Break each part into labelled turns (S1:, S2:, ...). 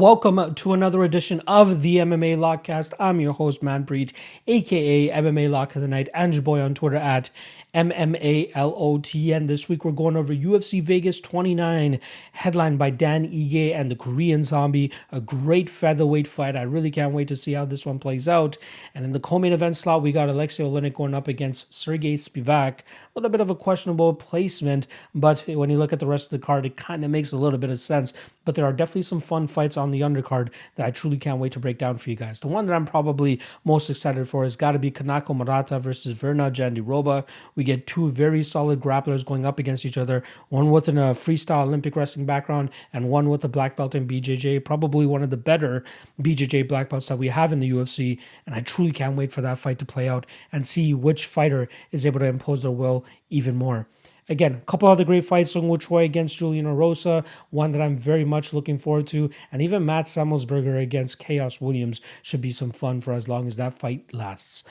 S1: Welcome to another edition of the MMA Lockcast. I'm your host, Manpreet, aka MMA Lock of the Night, and your boy on Twitter at MMALOTN. This week we're going over UFC Vegas 29, headlined by Dan Ige and the Korean Zombie. A great featherweight fight. I really can't wait to see how this one plays out. And in the co-main event slot, we got Alexei Oleinik going up against Sergey Spivak. A little bit of a questionable placement, but when you look at the rest of the card, it kind of makes a little bit of sense. But there are definitely some fun fights on the undercard that I truly can't wait to break down for you guys. The one that I'm probably most excited for has got to be Kanako Murata versus Virna Jandiroba. We get two very solid grapplers going up against each other, one with a uh, freestyle Olympic wrestling background and one with a black belt in BJJ, probably one of the better BJJ black belts that we have in the UFC. And I truly can't wait for that fight to play out and see which fighter is able to impose their will even more. Again, a couple other great fights, Sung Woo Choi against Julian Erosa, one that I'm very much looking forward to. And even Matt Semelsberger against Khaos Williams should be some fun for as long as that fight lasts.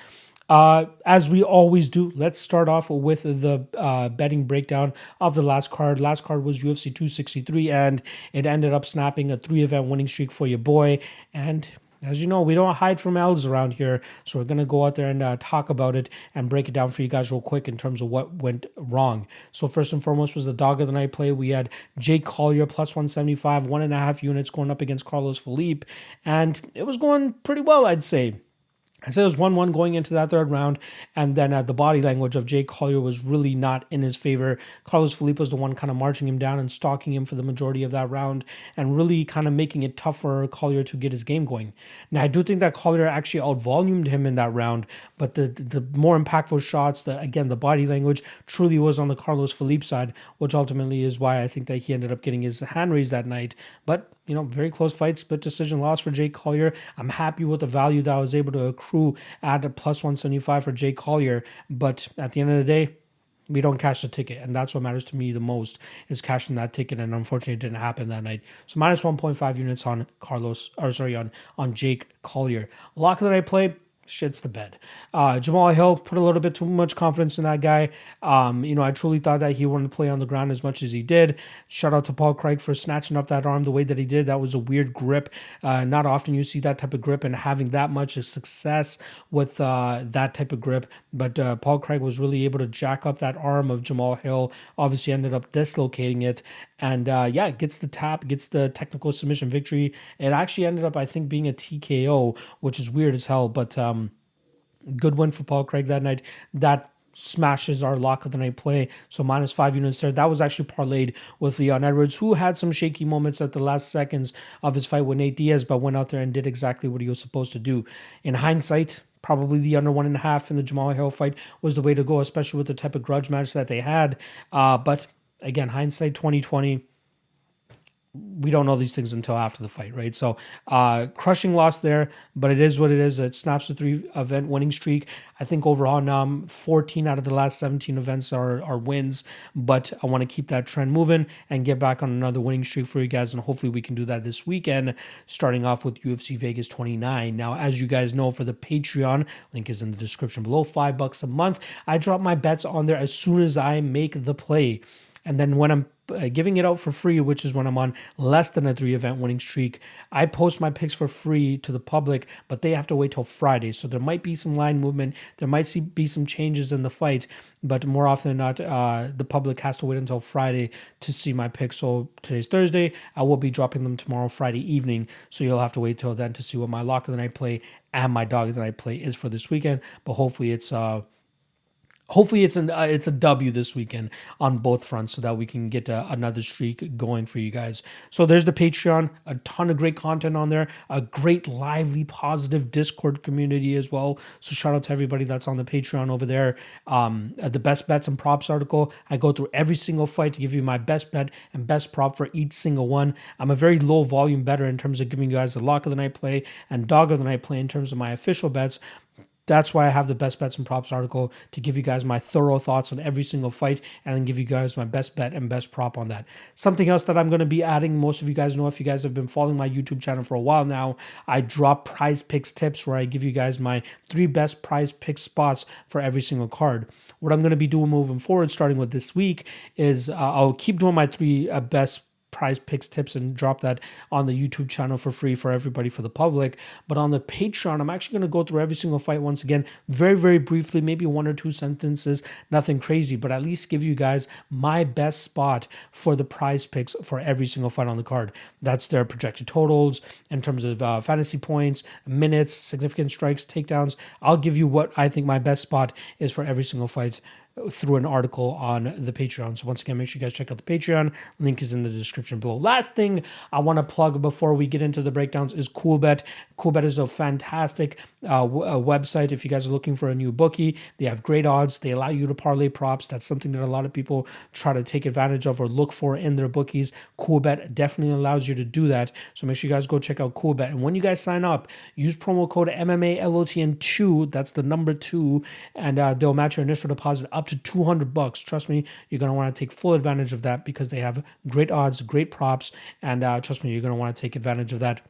S1: Uh, as we always do, let's start off with the uh, betting breakdown of the last card. Last card was UFC 263, and it ended up snapping a three event winning streak for your boy. And as you know, we don't hide from L's around here, so we're gonna go out there and uh, talk about it and break it down for you guys real quick in terms of what went wrong. So first and foremost was the dog of the night play. We had Jake Collier plus 175, one and a half units going up against Carlos Felipe, and it was going pretty well, I'd say. I said it was 1 1 going into that third round. And then uh, the body language of Jake Collier was really not in his favor. Carlos Felipe was the one kind of marching him down and stalking him for the majority of that round and really kind of making it tough for Collier to get his game going. Now, I do think that Collier actually outvolumed him in that round, but the, the more impactful shots, the again, the body language truly was on the Carlos Felipe side, which ultimately is why I think that he ended up getting his hand raised that night. But you know, very close fight, split decision loss for Jake Collier. I'm happy with the value that I was able to accrue at a plus 175 for Jake Collier. But at the end of the day, we don't cash the ticket. And that's what matters to me the most is cashing that ticket. And unfortunately, it didn't happen that night. So minus 1.5 units on Carlos, or sorry, on, on Jake Collier. Lock of I play shits the bed. Uh, Jamahal Hill put a little bit too much confidence in that guy. Um, you know, I truly thought that he wanted to play on the ground as much as he did. Shout out to Paul Craig for snatching up that arm the way that he did. That was a weird grip. Uh, not often you see that type of grip and having that much success with uh, that type of grip. But uh, Paul Craig was really able to jack up that arm of Jamahal Hill. Obviously, ended up dislocating it. And uh, yeah, gets the tap, gets the technical submission victory. It actually ended up, I think, being a TKO, which is weird as hell. But um, good win for Paul Craig that night. That smashes our lock of the night play. So minus five units there. That was actually parlayed with Leon Edwards, who had some shaky moments at the last seconds of his fight with Nate Diaz, but went out there and did exactly what he was supposed to do. In hindsight, probably the under one and a half in the Jamahal Hill fight was the way to go, especially with the type of grudge match that they had. Uh, but again, hindsight 2020 we don't know these things until after the fight, right? So, uh, crushing loss there, but it is what it is. It snaps the three event winning streak. I think overall now, um, 14 out of the last 17 events are, are wins, but I want to keep that trend moving and get back on another winning streak for you guys. And hopefully, we can do that this weekend, starting off with UFC Vegas 29. Now, as you guys know, for the Patreon, link is in the description below, five bucks a month. I drop my bets on there as soon as I make the play. And then when I'm uh, giving it out for free, which is when I'm on less than a three event winning streak. I post my picks for free to the public, but they have to wait till Friday. So there might be some line movement. There might be some changes in the fight, but more often than not, uh, the public has to wait until Friday to see my picks. So today's Thursday. I will be dropping them tomorrow, Friday evening. So you'll have to wait till then to see what my lock of the night play and my dog the night play is for this weekend. But hopefully it's uh hopefully it's an uh, it's a W this weekend on both fronts so that we can get uh, another streak going for you guys. So there's the Patreon, a ton of great content on there, a great lively positive Discord community as well. So shout out to everybody that's on the Patreon over there. Um, uh, the best bets and props article, I go through every single fight to give you my best bet and best prop for each single one. I'm a very low volume better in terms of giving you guys the lock of the night play and dog of the night play in terms of my official bets, that's why I have the best bets and props article to give you guys my thorough thoughts on every single fight and then give you guys my best bet and best prop on that. Something else that I'm going to be adding, most of you guys know if you guys have been following my YouTube channel for a while now, I drop prize picks tips where I give you guys my three best prize pick spots for every single card. What I'm going to be doing moving forward, starting with this week, is uh, I'll keep doing my three uh, best prize picks tips and drop that on the YouTube channel for free for everybody for the public. But on the Patreon, I'm actually going to go through every single fight once again, very, very briefly, maybe one or two sentences, nothing crazy, but at least give you guys my best spot for the prize picks for every single fight on the card. That's their projected totals in terms of uh, fantasy points, minutes, significant strikes, takedowns. I'll give you what I think my best spot is for every single fight through an article on the Patreon. So once again, make sure you guys check out the Patreon. Link is in the description below. Last thing I want to plug before we get into the breakdowns is Coolbet. Coolbet is a fantastic uh, w- a website if you guys are looking for a new bookie. They have great odds. They allow you to parlay props. That's something that a lot of people try to take advantage of or look for in their bookies. Coolbet definitely allows you to do that. So make sure you guys go check out Coolbet. And when you guys sign up, use promo code MMALOTN2. That's the number two, and uh, they'll match your initial deposit up to 200 bucks. Trust me, you're going to want to take full advantage of that because they have great odds, great props, and uh, trust me, you're going to want to take advantage of that.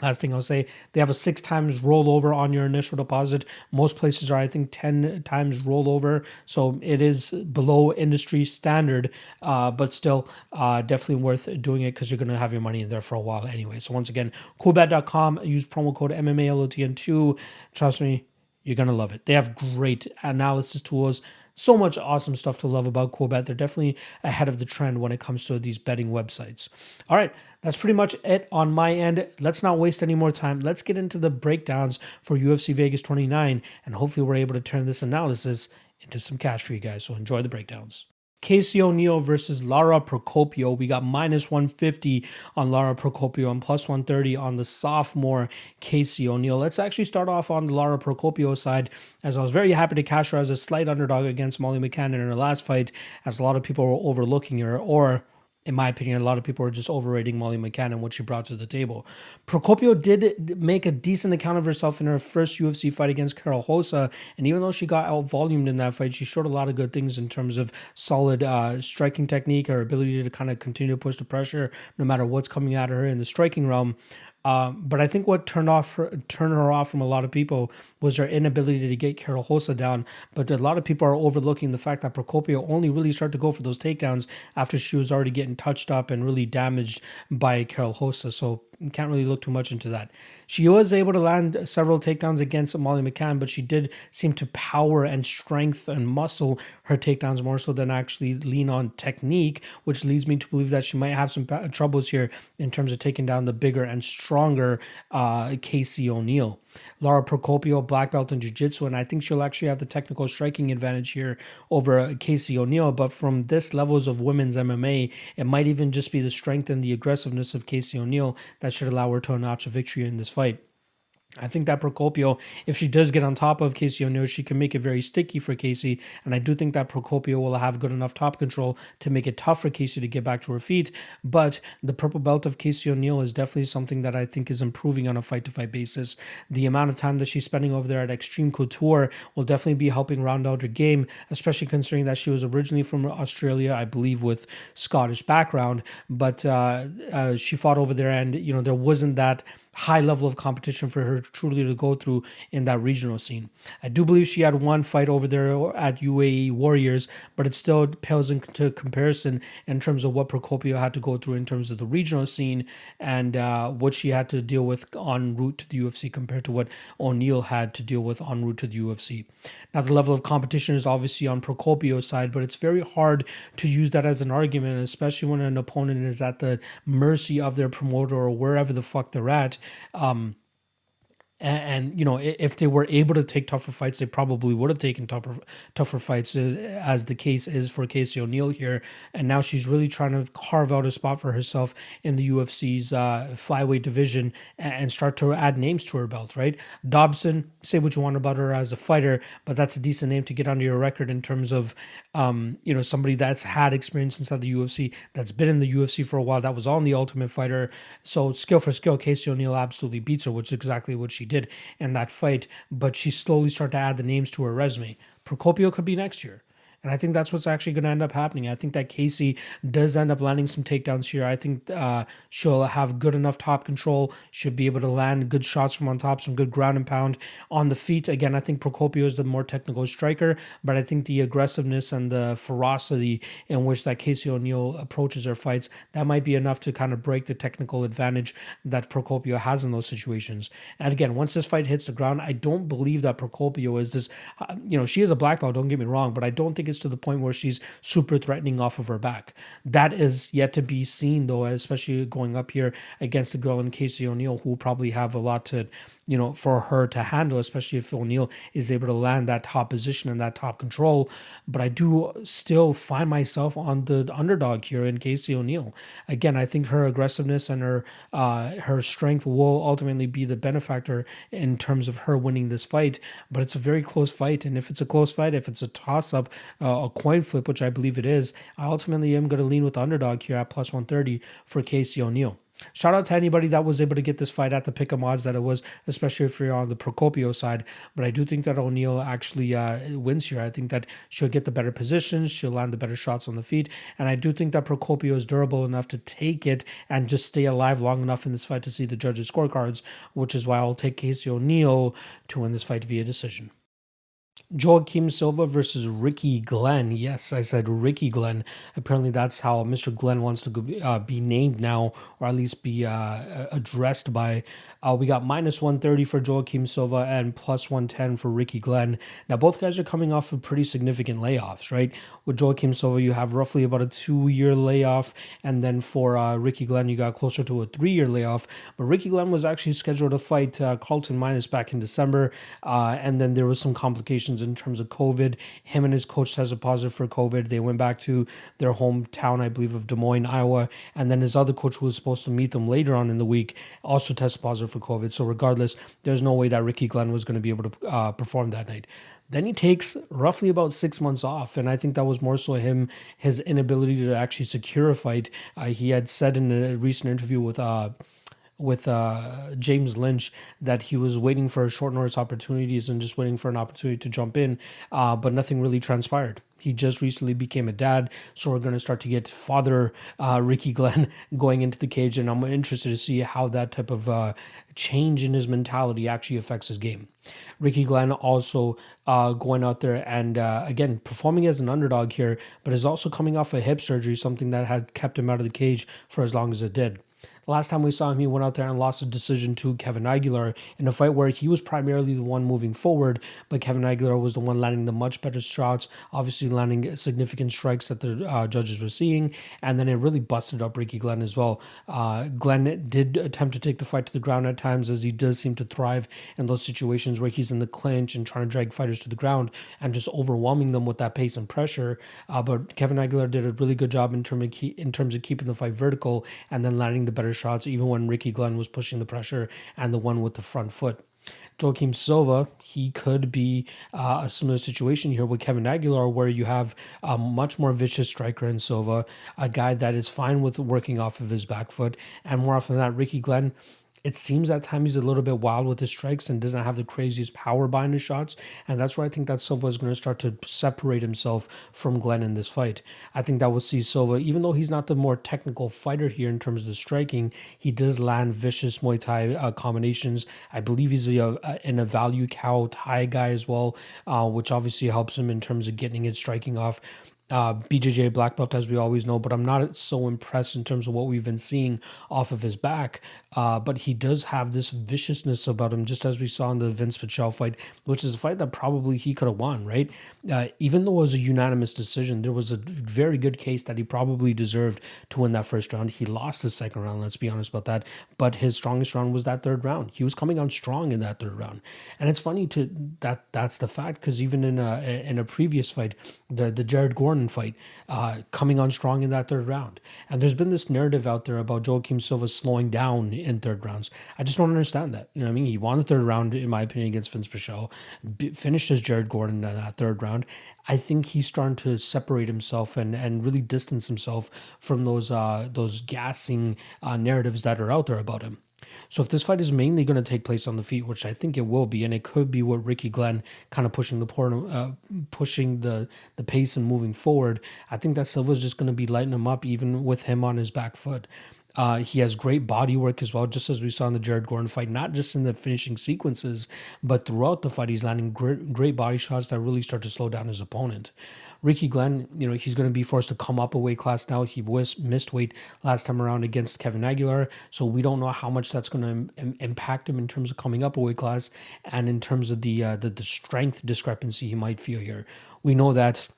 S1: Last thing I'll say, they have a six times rollover on your initial deposit. Most places are, I think, 10 times rollover. So it is below industry standard, uh, but still uh, definitely worth doing it because you're going to have your money in there for a while anyway. So once again, coolbet.com, use promo code MMALOTN2. Trust me, you're going to love it. They have great analysis tools so much awesome stuff to love about Coolbet. They're definitely ahead of the trend when it comes to these betting websites. All right, that's pretty much it on my end. Let's not waste any more time. Let's get into the breakdowns for UFC Vegas 29, and hopefully, we're able to turn this analysis into some cash for you guys. So, enjoy the breakdowns. Casey O'Neill versus Lara Procopio. We got minus 150 on Lara Procopio and plus 130 on the sophomore Casey O'Neill. Let's actually start off on the Lara Procopio side, as I was very happy to cash her as a slight underdog against Molly McCann in her last fight, as a lot of people were overlooking her, or in my opinion, a lot of people are just overrating Molly McCann and what she brought to the table. Procopio did make a decent account of herself in her first UFC fight against Karol Rosa, and even though she got out volumed in that fight, she showed a lot of good things in terms of solid uh, striking technique, her ability to kind of continue to push the pressure no matter what's coming at her in the striking realm. Um, but I think what turned off her, turned her off from a lot of people was her inability to get Karol Rosa down. But a lot of people are overlooking the fact that Procopio only really started to go for those takedowns after she was already getting touched up and really damaged by Karol Rosa. So can't really look too much into that. She was able to land several takedowns against Molly McCann, but she did seem to power and strength and muscle her takedowns more so than actually lean on technique, which leads me to believe that she might have some troubles here in terms of taking down the bigger and stronger uh, Casey O'Neill. Lara Procopio, black belt in jiu-jitsu, and I think she'll actually have the technical striking advantage here over uh, Casey O'Neill. But from this levels of women's MMA, it might even just be the strength and the aggressiveness of Casey O'Neill that should allow her to notch a victory in this fight. I think that Procopio, if she does get on top of Casey O'Neill, she can make it very sticky for Casey. And I do think that Procopio will have good enough top control to make it tough for Casey to get back to her feet. But the purple belt of Casey O'Neill is definitely something that I think is improving on a fight to fight basis. The amount of time that she's spending over there at Extreme Couture will definitely be helping round out her game, especially considering that she was originally from Australia, I believe, with Scottish background. But uh, uh, she fought over there, and, you know, there wasn't that high level of competition for her truly to go through in that regional scene. I do believe she had one fight over there at UAE Warriors, but it still pales into comparison in terms of what Procopio had to go through in terms of the regional scene and uh, what she had to deal with en route to the UFC compared to what O'Neill had to deal with en route to the UFC. Now, the level of competition is obviously on Procopio's side, but it's very hard to use that as an argument, especially when an opponent is at the mercy of their promoter or wherever the fuck they're at um, and, and, you know if they were able to take tougher fights, they probably would have taken tougher tougher fights, uh, as the case is for Casey O'Neill here. And now she's really trying to carve out a spot for herself in the UFC's uh, flyweight division and, start to add names to her belt. Right, Dobson. Say what you want about her as a fighter, but that's a decent name to get under your record in terms of um, you know somebody that's had experience inside the UFC, that's been in the UFC for a while, that was on the Ultimate Fighter. So skill for skill, Casey O'Neill absolutely beats her, which is exactly what she did in that fight, but she slowly started to add the names to her resume. Procopio could be next year. And I think that's what's actually going to end up happening. I think that Casey does end up landing some takedowns here. I think uh, she'll have good enough top control. Should be able to land good shots from on top, some good ground and pound on the feet. Again, I think Procopio is the more technical striker, but I think the aggressiveness and the ferocity in which that Casey O'Neill approaches her fights, that might be enough to kind of break the technical advantage that Procopio has in those situations. And again, once this fight hits the ground, I don't believe that Procopio is this, uh, you know, she is a black belt, don't get me wrong, but I don't think it's to the point where she's super threatening off of her back. That is yet to be seen, though, especially going up here against a girl in Casey O'Neill who probably have a lot to you know, for her to handle, especially if O'Neill is able to land that top position and that top control. But I do still find myself on the underdog here in Casey O'Neill. Again, I think her aggressiveness and her uh, her strength will ultimately be the benefactor in terms of her winning this fight. But it's a very close fight, and if it's a close fight, if it's a toss up, uh, a coin flip, which I believe it is, I ultimately am going to lean with the underdog here at plus one thirty for Casey O'Neill. Shout out to anybody that was able to get this fight at the pick of odds that it was, especially if you're on the Procopio side. But I do think that O'Neill actually uh, wins here. I think that she'll get the better positions, she'll land the better shots on the feet, and I do think that Procopio is durable enough to take it and just stay alive long enough in this fight to see the judges' scorecards, which is why I'll take Casey O'Neill to win this fight via decision. Joaquim Silva versus Ricky Glenn. Yes, I said Ricky Glenn. Apparently, that's how Mr. Glenn wants to uh, be named now, or at least be uh, addressed by. Uh, we got minus 130 for Joaquim Silva and plus 110 for Ricky Glenn. Now, both guys are coming off of pretty significant layoffs, right? With Joaquim Silva, you have roughly about a two year layoff, and then for uh, Ricky Glenn, you got closer to a three year layoff. But Ricky Glenn was actually scheduled to fight uh, Carlton Minus back in December, uh, and then there was some complications in terms of COVID. Him and his coach tested positive for COVID. They went back to their hometown, I believe, of Des Moines, Iowa. And then his other coach, who was supposed to meet them later on in the week, also tested positive for COVID. So, regardless, there's no way that Ricky Glenn was going to be able to uh, perform that night. Then he takes roughly about six months off, and I think that was more so him his inability to actually secure a fight. Uh, he had said in a recent interview with uh, with uh, James Lynch that he was waiting for short notice opportunities and just waiting for an opportunity to jump in, uh, but nothing really transpired. He just recently became a dad, so we're going to start to get father uh, Ricky Glenn going into the cage, and I'm interested to see how that type of uh, change in his mentality actually affects his game. Ricky Glenn also uh, going out there and uh, again performing as an underdog here, but is also coming off a hip surgery, something that had kept him out of the cage for as long as it did. Last time we saw him, he went out there and lost a decision to Kevin Aguilar in a fight where he was primarily the one moving forward, but Kevin Aguilar was the one landing the much better shots, obviously landing significant strikes that the uh, judges were seeing, and then it really busted up Ricky Glenn as well. Uh, Glenn did attempt to take the fight to the ground at times, as he does seem to thrive in those situations where he's in the clinch and trying to drag fighters to the ground and just overwhelming them with that pace and pressure. Uh, but Kevin Aguilar did a really good job in, term of in terms of keeping the fight vertical and then landing the better shots, even when Ricky Glenn was pushing the pressure and the one with the front foot. Joaquim Silva, he could be uh, a similar situation here with Kevin Aguilar, where you have a much more vicious striker in Silva, a guy that is fine with working off of his back foot, and more often than that, Ricky Glenn it seems at times he's a little bit wild with his strikes and doesn't have the craziest power behind his shots. And that's where I think that Silva is going to start to separate himself from Glenn in this fight. I think that we'll see Silva, even though he's not the more technical fighter here in terms of the striking, he does land vicious Muay Thai uh, combinations. I believe he's a, a, in a value cow Thai guy as well, uh, which obviously helps him in terms of getting it striking off uh, BJJ black belt, as we always know, but I'm not so impressed in terms of what we've been seeing off of his back. Uh, but he does have this viciousness about him, just as we saw in the Vince Pichel fight, which is a fight that probably he could have won, right? Uh, even though it was a unanimous decision, there was a very good case that he probably deserved to win that first round. He lost the second round, let's be honest about that. But his strongest round was that third round. He was coming on strong in that third round, and it's funny to that that's the fact because even in a in a previous fight, the the Jared Gordon fight, uh, coming on strong in that third round, and there's been this narrative out there about Joaquim Silva slowing down in third rounds. I just don't understand that. You know what I mean? He won the third round, in my opinion, against Vince Pichel, finished as Jared Gordon in that third round. I think he's starting to separate himself and, and really distance himself from those uh, those gassing uh, narratives that are out there about him. So if this fight is mainly going to take place on the feet, which I think it will be, and it could be what Ricky Glenn kind of pushing the por- uh, pushing the the pace and moving forward, I think that Silva's just going to be lighting him up, even with him on his back foot. Uh, he has great body work as well, just as we saw in the Jared Gordon fight, not just in the finishing sequences, but throughout the fight, he's landing great, great body shots that really start to slow down his opponent. Ricky Glenn, you know, he's going to be forced to come up a weight class now. He was missed weight last time around against Kevin Aguilar, so we don't know how much that's going to Im- impact him in terms of coming up a weight class and in terms of the, uh, the the strength discrepancy he might feel here. We know that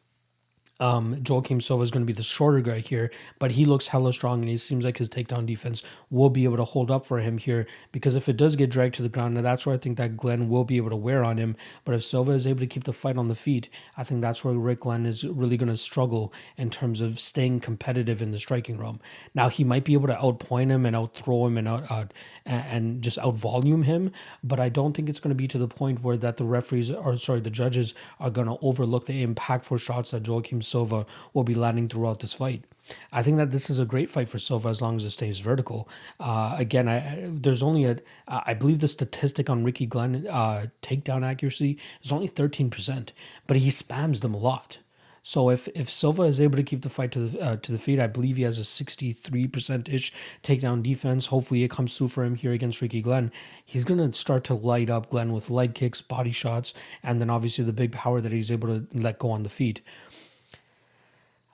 S1: um, Joaquim Silva is going to be the shorter guy here, but he looks hella strong and he seems like his takedown defense will be able to hold up for him here because if it does get dragged to the ground, now that's where I think that Glenn will be able to wear on him. But if Silva is able to keep the fight on the feet, I think that's where Rick Glenn is really going to struggle in terms of staying competitive in the striking realm. Now he might be able to outpoint him and outthrow him and out, out and just outvolume him, but I don't think it's going to be to the point where that the referees or sorry the judges are going to overlook the impactful shots that Joaquim Silva will be landing throughout this fight. I think that this is a great fight for Silva as long as it stays vertical. Uh, again, I, there's only a, I believe the statistic on Ricky Glenn uh, takedown accuracy is only 13%, but he spams them a lot. So if if Silva is able to keep the fight to the uh, to the feet, I believe he has a 63% ish takedown defense. Hopefully it comes through for him here against Ricky Glenn. He's to start to light up Glenn with leg kicks, body shots, and then obviously the big power that he's able to let go on the feet.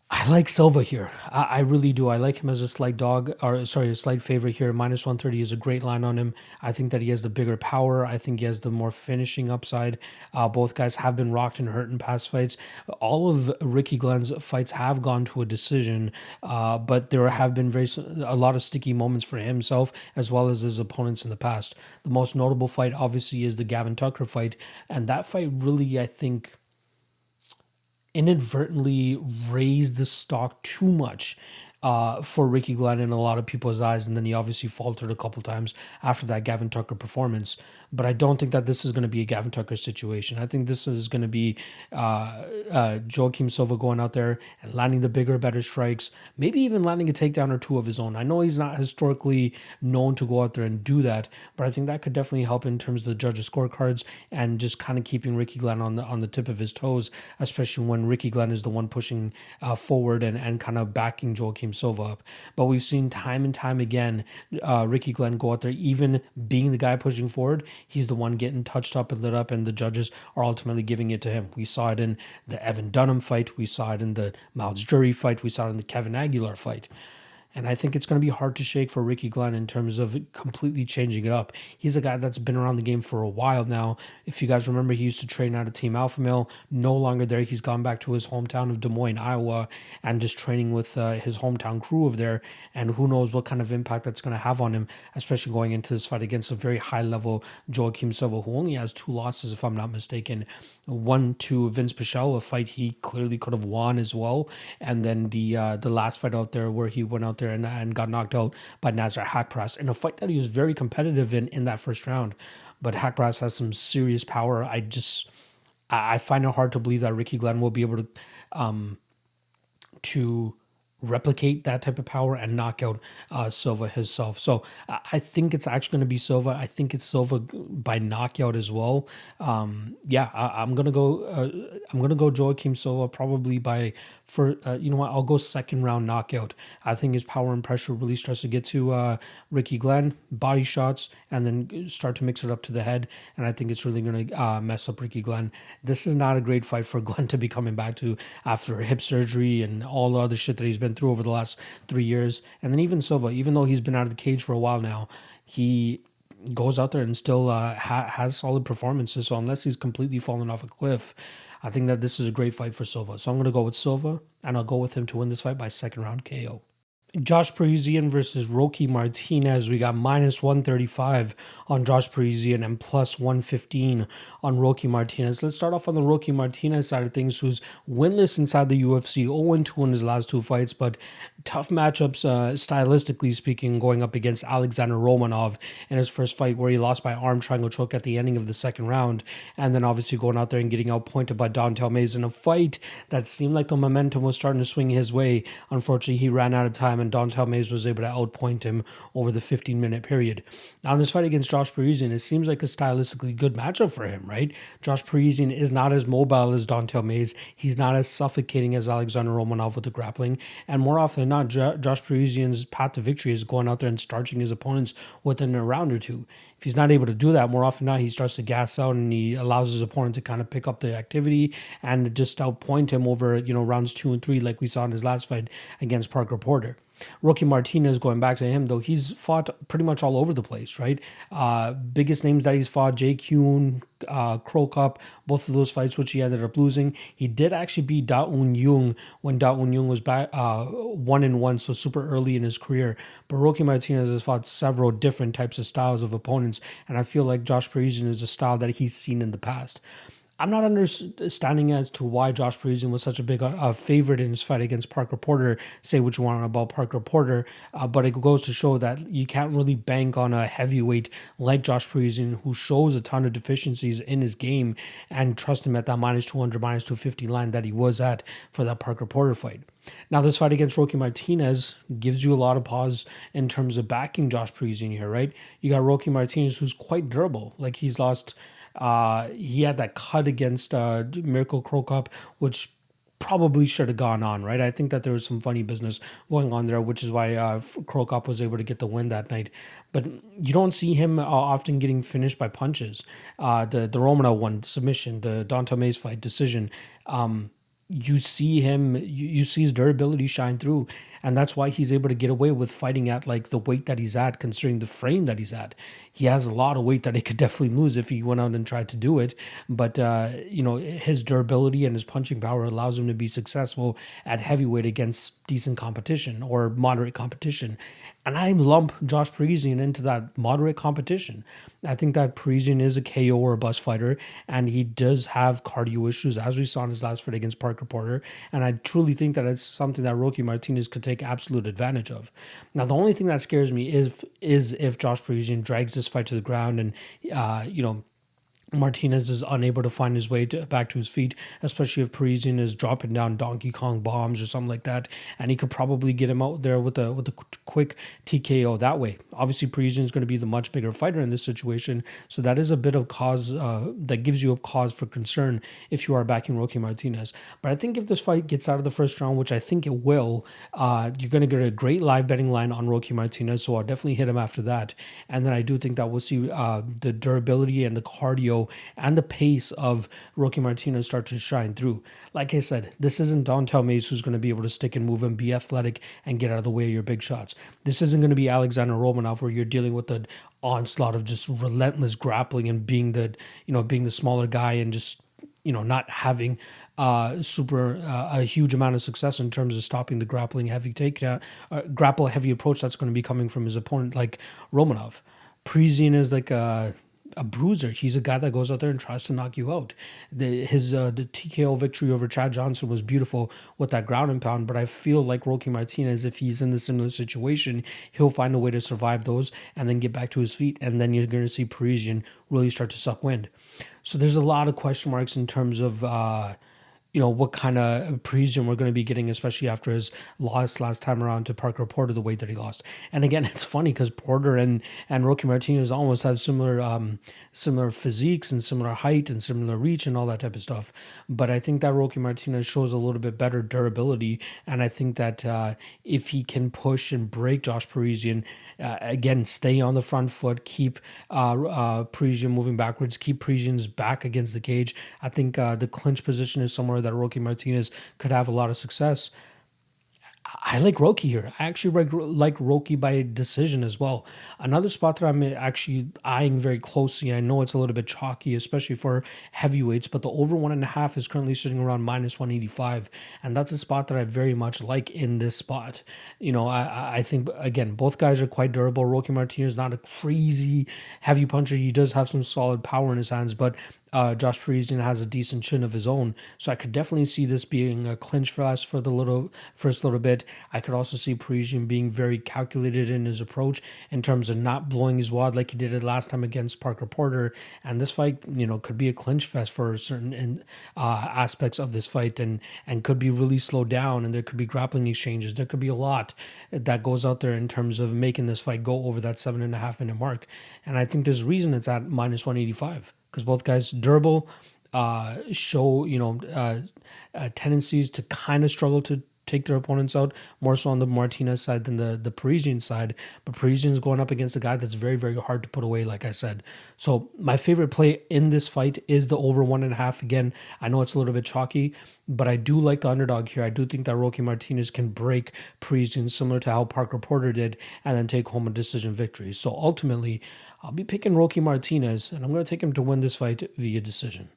S1: I like Silva here. I, I, really do. I like him as a slight dog, or sorry, a slight favorite here. Minus 130 is a great line on him. I think that he has the bigger power. I think he has the more finishing upside. Uh, both guys have been rocked and hurt in past fights. All of Ricky Glenn's fights have gone to a decision, uh, but there have been very a lot of sticky moments for himself as well as his opponents in the past. The most notable fight, obviously, is the Gavin Tucker fight, and that fight really, I think inadvertently raised the stock too much uh, for Ricky Glenn in a lot of people's eyes, and then he obviously faltered a couple times after that Gavin Tucker performance but I don't think that this is going to be a Gavin Tucker situation. I think this is going to be uh, uh, Joaquim Silva going out there and landing the bigger, better strikes, maybe even landing a takedown or two of his own. I know he's not historically known to go out there and do that, but I think that could definitely help in terms of the judges' scorecards and just kind of keeping Ricky Glenn on the on the tip of his toes, especially when Ricky Glenn is the one pushing uh, forward and, and kind of backing Joaquim Silva up. But we've seen time and time again uh, Ricky Glenn go out there, even being the guy pushing forward, he's the one getting touched up and lit up, and the judges are ultimately giving it to him. We saw it in the Evan Dunham fight, we saw it in the Myles Jury fight, we saw it in the Kevin Aguilar fight. And I think it's going to be hard to shake for Ricky Glenn in terms of completely changing it up. He's a guy that's been around the game for a while now. If you guys remember, he used to train out of Team Alpha Male. No longer there. He's gone back to his hometown of Des Moines, Iowa, and just training with uh, his hometown crew over there. And who knows what kind of impact that's going to have on him, especially going into this fight against a very high level Joaquim Silva, who only has two losses, if I'm not mistaken. One to Vince Pichel, a fight he clearly could have won as well. And then the uh, the last fight out there where he went out there and, and got knocked out by Nasrat Haqparast in a fight that he was very competitive in in that first round. But Haqparast has some serious power. I just I find it hard to believe that Ricky Glenn will be able to um, to replicate that type of power and knock out uh, Silva himself. So I think it's actually going to be Silva. I think it's Silva by knockout as well. Um, yeah, I, am gonna go. Uh, I'm gonna go Joaquim Silva probably by for uh, you know what I'll go second round knockout. I think his power and pressure really starts to get to uh, Ricky Glenn, body shots, and then start to mix it up to the head. And I think it's really going to uh, mess up Ricky Glenn. This is not a great fight for Glenn to be coming back to after hip surgery and all the other shit that he's been through over the last three years. And then even Silva, even though he's been out of the cage for a while now, he goes out there and still uh, ha- has solid performances. So unless he's completely fallen off a cliff, I think that this is a great fight for Silva. So I'm going to go with Silva, and I'll go with him to win this fight by second round KO. Josh Parisian versus Roque Martinez. We got minus 135 on Josh Parisian and plus 115 on Roque Martinez. Let's start off on the Roque Martinez side of things, who's winless inside the UFC, 0 2 in his last two fights, but tough matchups, uh, stylistically speaking, going up against Alexander Romanov in his first fight, where he lost by arm triangle choke at the ending of the second round, and then obviously going out there and getting outpointed by Don'Tale Mayes in a fight that seemed like the momentum was starting to swing his way. Unfortunately, he ran out of time and Don'Tale Mayes was able to outpoint him over the 15 minute period. Now, this fight against Josh Parisian, it seems like a stylistically good matchup for him, right? Josh Parisian is not as mobile as Don'Tale Mayes. He's not as suffocating as Alexander Romanov with the grappling. And more often than not, jo- Josh Parisian's path to victory is going out there and starching his opponents within a round or two. If he's not able to do that, more often than not, he starts to gas out and he allows his opponent to kind of pick up the activity and just outpoint him over, you know, rounds two and three, like we saw in his last fight against Parker Porter. Roque Martinez, going back to him, though, he's fought pretty much all over the place, right? Uh, biggest names that he's fought, Jay Kuhn, uh, Cro Cop, both of those fights, which he ended up losing. He did actually beat Da Un Jung when Da Un Jung was back uh, one in one, so super early in his career. But Roque Martinez has fought several different types of styles of opponents, and I feel like Josh Parisian is a style that he's seen in the past. I'm not understanding as to why Josh Parisian was such a big uh, favorite in his fight against Parker Porter. Say what you want about Parker Porter, uh, but it goes to show that you can't really bank on a heavyweight like Josh Parisian who shows a ton of deficiencies in his game and trust him at that minus 200, minus 250 line that he was at for that Parker Porter fight. Now, this fight against Rocky Martinez gives you a lot of pause in terms of backing Josh Parisian here, right? You got Rocky Martinez, who's quite durable. Like he's lost uh, he had that cut against uh, Mirko Cro Cop, which probably should have gone on, right? I think that there was some funny business going on there, which is why uh, Cop was able to get the win that night. But you don't see him uh, often getting finished by punches. Uh, the the Romanov one submission, the Don'Tale Mayes fight decision. Um, you see him, you, you see his durability shine through, and that's why he's able to get away with fighting at like the weight that he's at, considering the frame that he's at. He has a lot of weight that he could definitely lose if he went out and tried to do it. But uh, you know, his durability and his punching power allows him to be successful at heavyweight against decent competition or moderate competition. And I lump Josh Parisian into that moderate competition. I think that Parisian is a KO or a bus fighter, and he does have cardio issues, as we saw in his last fight against Parker Porter. And I truly think that it's something that Roque Martinez could take absolute advantage of. Now, the only thing that scares me is is if Josh Parisian drags this fight to the ground and, uh, you know, Martinez is unable to find his way to, back to his feet, especially if Parisian is dropping down Donkey Kong bombs or something like that, and he could probably get him out there with a with a quick TKO that way. Obviously, Parisian is going to be the much bigger fighter in this situation, so that is a bit of cause uh, that gives you a cause for concern if you are backing Roque Martinez. But I think if this fight gets out of the first round, which I think it will, uh, you're going to get a great live betting line on Roque Martinez. So I'll definitely hit him after that, and then I do think that we'll see uh, the durability and the cardio and the pace of Roque Martinez start to shine through. Like I said, this isn't Don'Tale Mayes who's going to be able to stick and move and be athletic and get out of the way of your big shots. This isn't going to be Alexander Romanov where you're dealing with the onslaught of just relentless grappling and being the you know being the smaller guy and just you know not having uh, super uh, a huge amount of success in terms of stopping the grappling heavy takedown, uh, grapple heavy approach that's going to be coming from his opponent like Romanov. Parisian is like a a bruiser. He's a guy that goes out there and tries to knock you out. The, his uh, the TKO victory over Chad Johnson was beautiful with that ground and pound, but I feel like Roque Martinez, if he's in the similar situation, he'll find a way to survive those and then get back to his feet, and then you're going to see Parisian really start to suck wind. So there's a lot of question marks in terms of. Uh, you know what kind of Parisian we're going to be getting, especially after his loss last time around to Parker Porter, the weight that he lost. And again, it's funny because Porter and and Roque Martinez almost have similar um, similar physiques and similar height and similar reach and all that type of stuff. But I think that Rocky Martinez shows a little bit better durability, and I think that uh, if he can push and break Josh Parisian, uh, again, stay on the front foot, keep uh, uh, Parisian moving backwards, keep Parisian's back against the cage. I think uh, the clinch position is somewhere that Roque Martinez could have a lot of success. I like Roki here. I actually like, Roque by decision as well. Another spot that I'm actually eyeing very closely. I know it's a little bit chalky, especially for heavyweights, but the over one and a half is currently sitting around minus 185. And that's a spot that I very much like in this spot. You know, I, I think, again, both guys are quite durable. Roki Martinez not a crazy heavy puncher. He does have some solid power in his hands, but uh, Josh Parisian has a decent chin of his own, so I could definitely see this being a clinch for us for the little first little bit. I could also see Parisian being very calculated in his approach in terms of not blowing his wad like he did it last time against Parker Porter. And this fight, you know, could be a clinch fest for certain in, uh, aspects of this fight, and and could be really slowed down, and there could be grappling exchanges. There could be a lot that goes out there in terms of making this fight go over that seven and a half minute mark. And I think there's reason it's at minus one eighty five because both guys durable, uh, show you know uh, uh, tendencies to kind of struggle to take their opponents out more so on the Martinez side than the the Parisian side. But Parisian's going up against a guy that's very very hard to put away, like I said. So my favorite play in this fight is the over one and a half. Again, I know it's a little bit chalky, but I do like the underdog here. I do think that Rocky Martinez can break Parisian similar to how Parker Porter did, and then take home a decision victory. So ultimately, I'll be picking Roque Martinez, and I'm going to take him to win this fight via decision.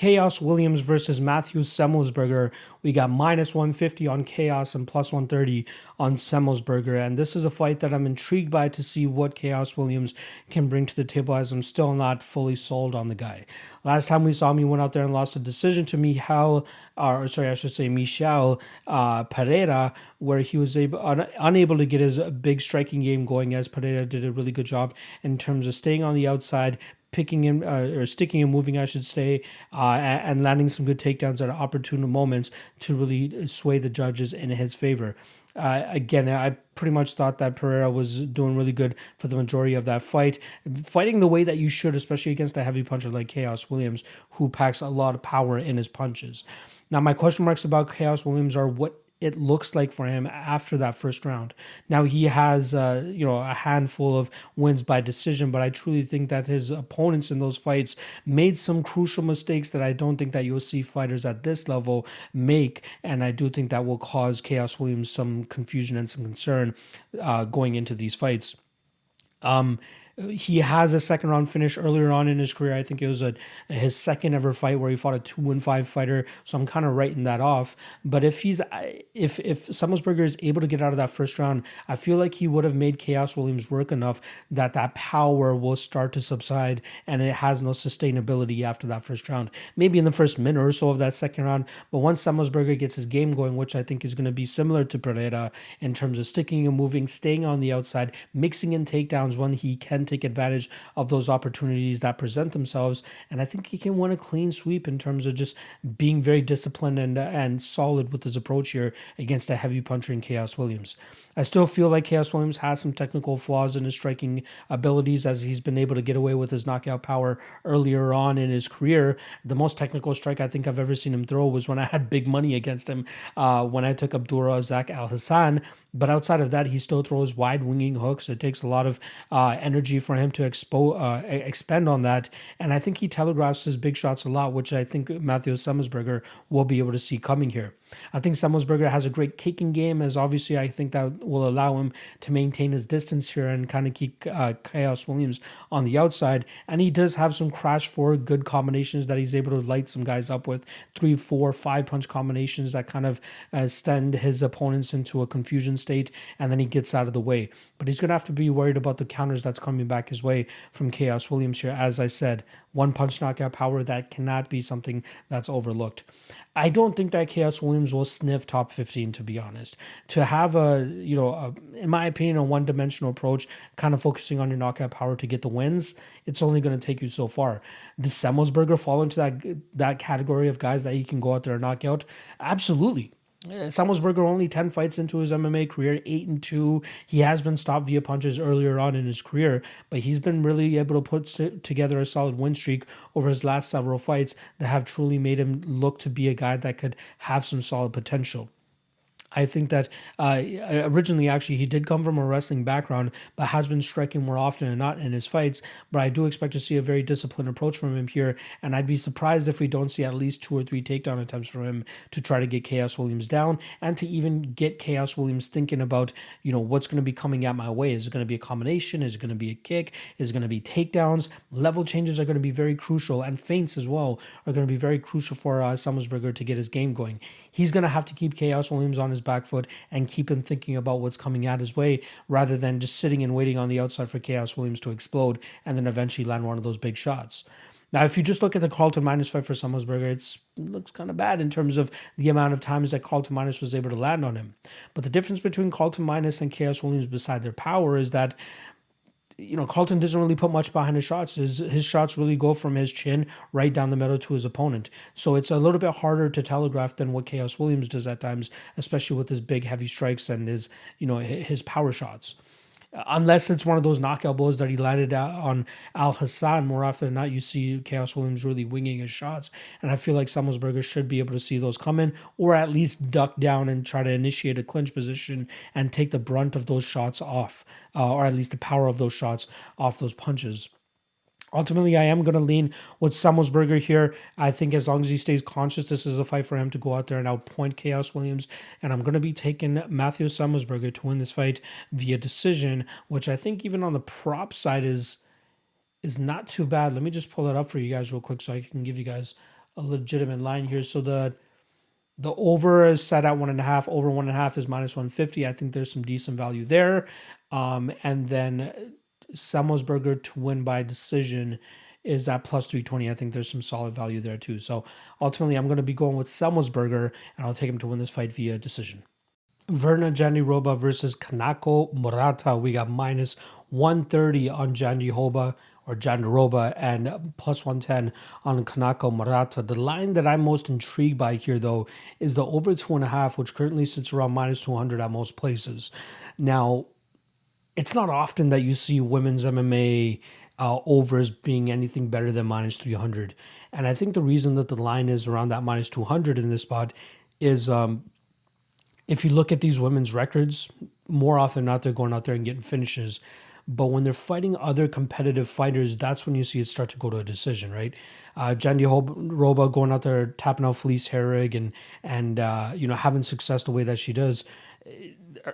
S1: Khaos Williams versus Matthew Semelsberger. We got minus 150 on Khaos and plus 130 on Semelsberger. And this is a fight that I'm intrigued by to see what Khaos Williams can bring to the table as I'm still not fully sold on the guy. Last time we saw him, he went out there and lost a decision to Michal, or sorry, I should say Michel uh, Pereira, where he was able, un, unable to get his big striking game going as Pereira did a really good job in terms of staying on the outside, picking him uh, or sticking and moving, I should say, uh, and landing some good takedowns at opportune moments to really sway the judges in his favor. Uh, again, I pretty much thought that Pereira was doing really good for the majority of that fight, fighting the way that you should, especially against a heavy puncher like Khaos Williams, who packs a lot of power in his punches. Now, my question marks about Khaos Williams are what it looks like for him after that first round. Now he has uh, you know a handful of wins by decision, but I truly think that his opponents in those fights made some crucial mistakes that I don't think that you'll see fighters at this level make, and I do think that will cause Khaos Williams some confusion and some concern uh, going into these fights. Um, he has a second round finish earlier on in his career. I think it was a his second ever fight where he fought a two and five fighter. So I'm kind of writing that off. But if he's if if Semelsberger is able to get out of that first round, I feel like he would have made Khaos Williams work enough that that power will start to subside and it has no sustainability after that first round. Maybe in the first minute or so of that second round. But once Semelsberger gets his game going, which I think is going to be similar to Pereira in terms of sticking and moving, staying on the outside, mixing in takedowns when he can take advantage of those opportunities that present themselves. And I think he can win a clean sweep in terms of just being very disciplined and and solid with his approach here against a heavy puncher in Khaos Williams. I still feel like Khaos Williams has some technical flaws in his striking abilities as he's been able to get away with his knockout power earlier on in his career. The most technical strike I think I've ever seen him throw was when I had big money against him uh, when I took Abdul Razak Al Hassan. But outside of that, he still throws wide winging hooks. It takes a lot of uh, energy for him to expo- uh, expend on that. And I think he telegraphs his big shots a lot, which I think Matthew Semelsberger will be able to see coming here. I think Semelsberger has a great kicking game, as obviously I think that will allow him to maintain his distance here and kind of keep uh, Khaos Williams on the outside. And he does have some crash for good combinations that he's able to light some guys up with three, four, five punch combinations that kind of uh, send his opponents into a confusion state, and then he gets out of the way. But he's going to have to be worried about the counters that's coming back his way from Khaos Williams here. As I said, one punch knockout power that cannot be something that's overlooked. I don't think that Khaos Williams will sniff top 15, to be honest. To have a, you know, a, in my opinion, a one dimensional approach, kind of focusing on your knockout power to get the wins, it's only going to take you so far. Does Semelsberger fall into that, that category of guys that he can go out there and knock out? Absolutely. Semelsberger only 10 fights into his MMA career, 8 and 2. He has been stopped via punches earlier on in his career, but he's been really able to put together a solid win streak over his last several fights that have truly made him look to be a guy that could have some solid potential. I think that uh, originally, actually, he did come from a wrestling background, but has been striking more often and not in his fights. But I do expect to see a very disciplined approach from him here, and I'd be surprised if we don't see at least two or three takedown attempts from him to try to get Khaos Williams down and to even get Khaos Williams thinking about, you know, what's going to be coming at my way. Is it going to be a combination? Is it going to be a kick? Is it going to be takedowns? Level changes are going to be very crucial, and feints as well are going to be very crucial for uh, Semelsberger to get his game going. He's going to have to keep Khaos Williams on his back foot and keep him thinking about what's coming at his way rather than just sitting and waiting on the outside for Khaos Williams to explode and then eventually land one of those big shots. Now, if you just look at the Carlton minus fight for Semelsberger, it's, it looks kind of bad in terms of the amount of times that Carlton minus was able to land on him. But the difference between Carlton minus and Khaos Williams, beside their power, is that you know, Carlton doesn't really put much behind his shots. His his shots really go from his chin right down the middle to his opponent. So it's a little bit harder to telegraph than what Khaos Williams does at times, especially with his big heavy strikes and his you know his power shots unless it's one of those knockout blows that he landed on Al Hassan. more often than not, you see Khaos Williams really winging his shots. And I feel like Semelsberger should be able to see those come in or at least duck down and try to initiate a clinch position and take the brunt of those shots off, uh, or at least the power of those shots off those punches. Ultimately, I am going to lean with Semelsberger here. I think as long as he stays conscious, this is a fight for him to go out there and outpoint Khaos Williams. And I'm going to be taking Matthew Semelsberger to win this fight via decision, which I think even on the prop side is is not too bad. Let me just pull it up for you guys real quick so I can give you guys a legitimate line here. So the the over is set at one and a half. Over one and a half is minus 150. I think there's some decent value there. Um, and then Semelsberger to win by decision is at plus 320. I think there's some solid value there too. So ultimately, I'm going to be going with Semelsberger, and I'll take him to win this fight via decision. Virna Jandiroba versus Kanako Murata. We got minus 130 on Jandiroba or Jandiroba and plus 110 on Kanako Murata. The line that I'm most intrigued by here, though, is the over two and a half, which currently sits around minus 200 at most places. Now, it's not often that you see women's MMA uh, overs being anything better than minus 300. And I think the reason that the line is around that minus 200 in this spot is um, if you look at these women's records, more often than not, they're going out there and getting finishes. But when they're fighting other competitive fighters, that's when you see it start to go to a decision, right? Uh, Jandiroba going out there tapping out Felice Herrig and and uh, you know having success the way that she does